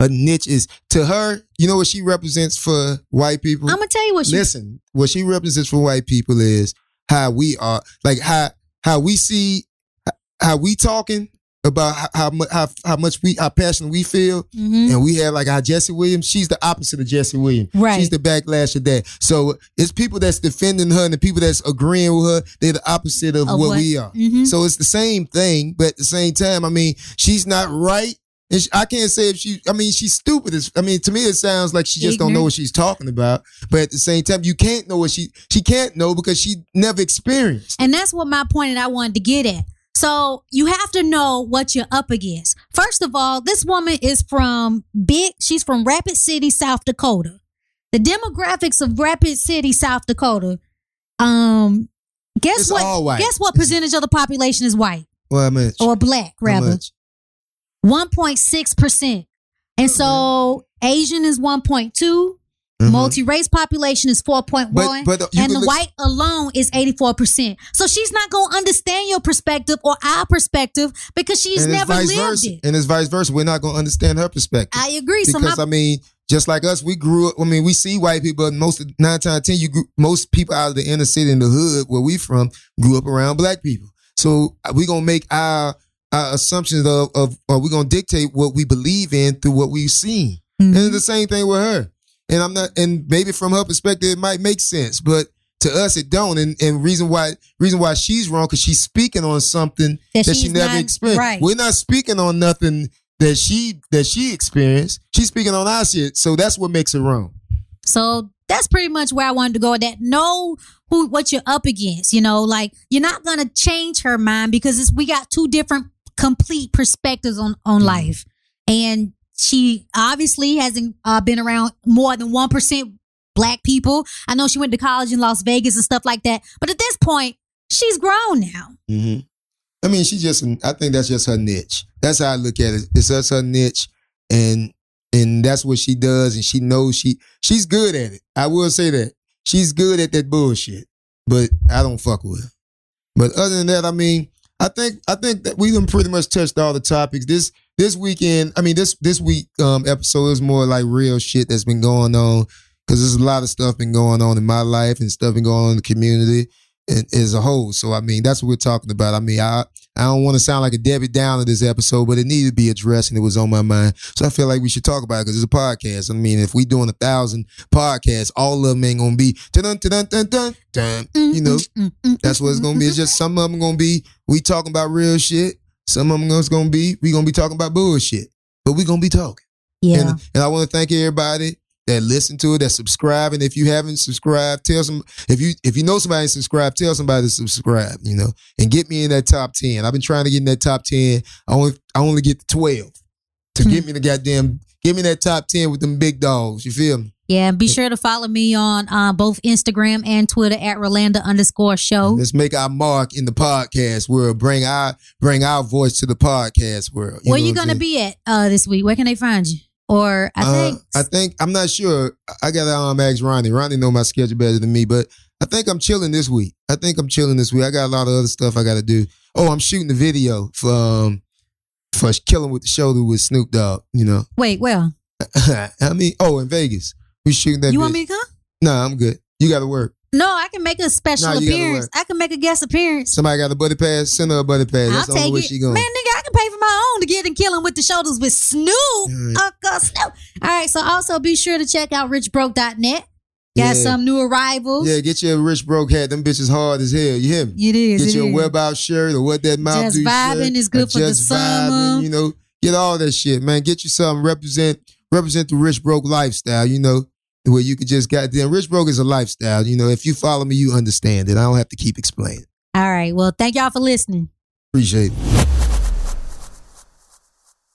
Her niche is to her. You know what she represents for white people. i'm gonna tell you what she Listen, what she represents for white people is how we are, like how how we see how we talking about how how, how, much we how passionate we feel, Mhm. and we have like our Jesse Williams. She's the opposite of Jesse Williams. Right. She's the backlash of that. So it's people that's defending her and the people that's agreeing with her. They're the opposite of, Of what, what- we are. Mhm. So it's the same thing, but at the same time, I mean, she's not right. And she, I can't say if she, I mean, she's stupid. I mean, to me, it sounds like she just don't know what she's talking about. But at the same time, you can't know what she, she can't know because she never experienced. And that's what my point that I wanted to get at. So you have to know what you're up against. First of all, this woman is from big, she's from Rapid City, South Dakota. The demographics of Rapid City, South Dakota, um, guess It's what? Guess what percentage of the population is white Well, much? or black, rather? Much? 1.6%. And so Asian is 1.2, Mhm. multi-race population is 4.1 But- but you and the look- white alone is 84% so she's not going to understand your perspective or our perspective because she's and never lived versa. it And it's vice versa. We're not going to understand her perspective. i agree so my, because I mean, just like us, we grew up. I mean, we see white people, but most nine times ten, you grew, most people out of the inner city in the hood where we from grew up around black people. So we gonna make our our assumptions of, of or we gonna dictate what we believe in through what we've seen. Mhm. And it's the same thing with her. And I'm not, and maybe from her perspective, it might make sense, but to us, it don't. And and reason why reason why she's wrong because she's speaking on something That that, she never not- experienced. right. We're not speaking on nothing that she that she experienced. She's speaking on our shit. So that's what makes it wrong. so that's pretty much where i wanted to go with that know who what you're up against you know like you're not to change her mind because it's, we got two different complete perspectives on on Mm-hmm. life and she obviously hasn't uh, been around more than 1% black people i know she went to college in las vegas and stuff like that but at this point she's grown now Mm-hmm. I mean, she just. I think that's just her niche. That's how I look at it. It's just her niche, and and that's what she does, and she knows she she's good at it. I will say that she's good at that bullshit, but I don't fuck with her. But other than that, I mean, I think I think that we done pretty much touched all the topics. This this weekend, I mean, this this week um episode is more like real shit that's been going on because there's a lot of stuff been going on in my life and stuff been going on in the community as a whole. So I mean, that's what we're talking about. I mean, I I don't want to sound like a Debbie Downer this episode, but it needed to be addressed and it was on my mind. So I feel like we should talk about it because it's a podcast. I mean, if we doing a thousand podcasts, all of them ain't gonna be dun dun dun dun dun. You know, Mm, mm, mm, that's what it's gonna be. It's just some of them gonna be we talking about real shit. Some of them is gonna be we gonna be talking about bullshit, but we gonna be talking. yeah And, and I want to thank everybody that listen to it, that subscribe. And if you haven't subscribed, tell some. If you if you know somebody ain't subscribed, tell somebody to subscribe. You know, and get me in that top ten. I've been trying to get in that top ten. I only I only get to twelve to Hmm. get me the goddamn. Give me that top ten with them big dogs. You feel me? Yeah, and be sure to follow me on uh, both Instagram and Twitter at Rolanda underscore show. Let's make our mark in the podcast world. Bring our bring our voice to the podcast world. Where know you gonna be at uh, this week? Where can they find you? Or I Uh, think I think I'm not sure. I got to um ask Ronnie. Ronnie know my schedule better than me, but I think I'm chilling this week. I think I'm chilling this week. I got a lot of other stuff I got to do. Oh, I'm shooting the video for um for killing with the shoulder with Snoop Dogg. You know, wait, well, I mean, oh, in Vegas, we shooting that. you want me to come? Nah, I'm good. You got to work. No, I can make a special Nah, appearance. I can make a guest appearance. Somebody got a buddy pass. Send her a buddy pass. That's I'll the only take way it. she going. Man, nigga, my own to get in killing with the shoulders with Snoop. Uncle Snoop. All right, so also be sure to check out richbroke.net. Got Yeah. some new arrivals. Yeah, get your rich broke hat. Them bitches hard as hell. You hear me? It is. Get it your is. web out shirt or what that mouth Just do vibing shirt, is good or for the just summer. You know, get all that shit, man. Get you something represent represent the rich broke lifestyle. You know, where you could just goddamn rich broke is a lifestyle. You know, if you follow me, you understand it. I don't have to keep explaining. All right. Well, thank y'all for listening. Appreciate it.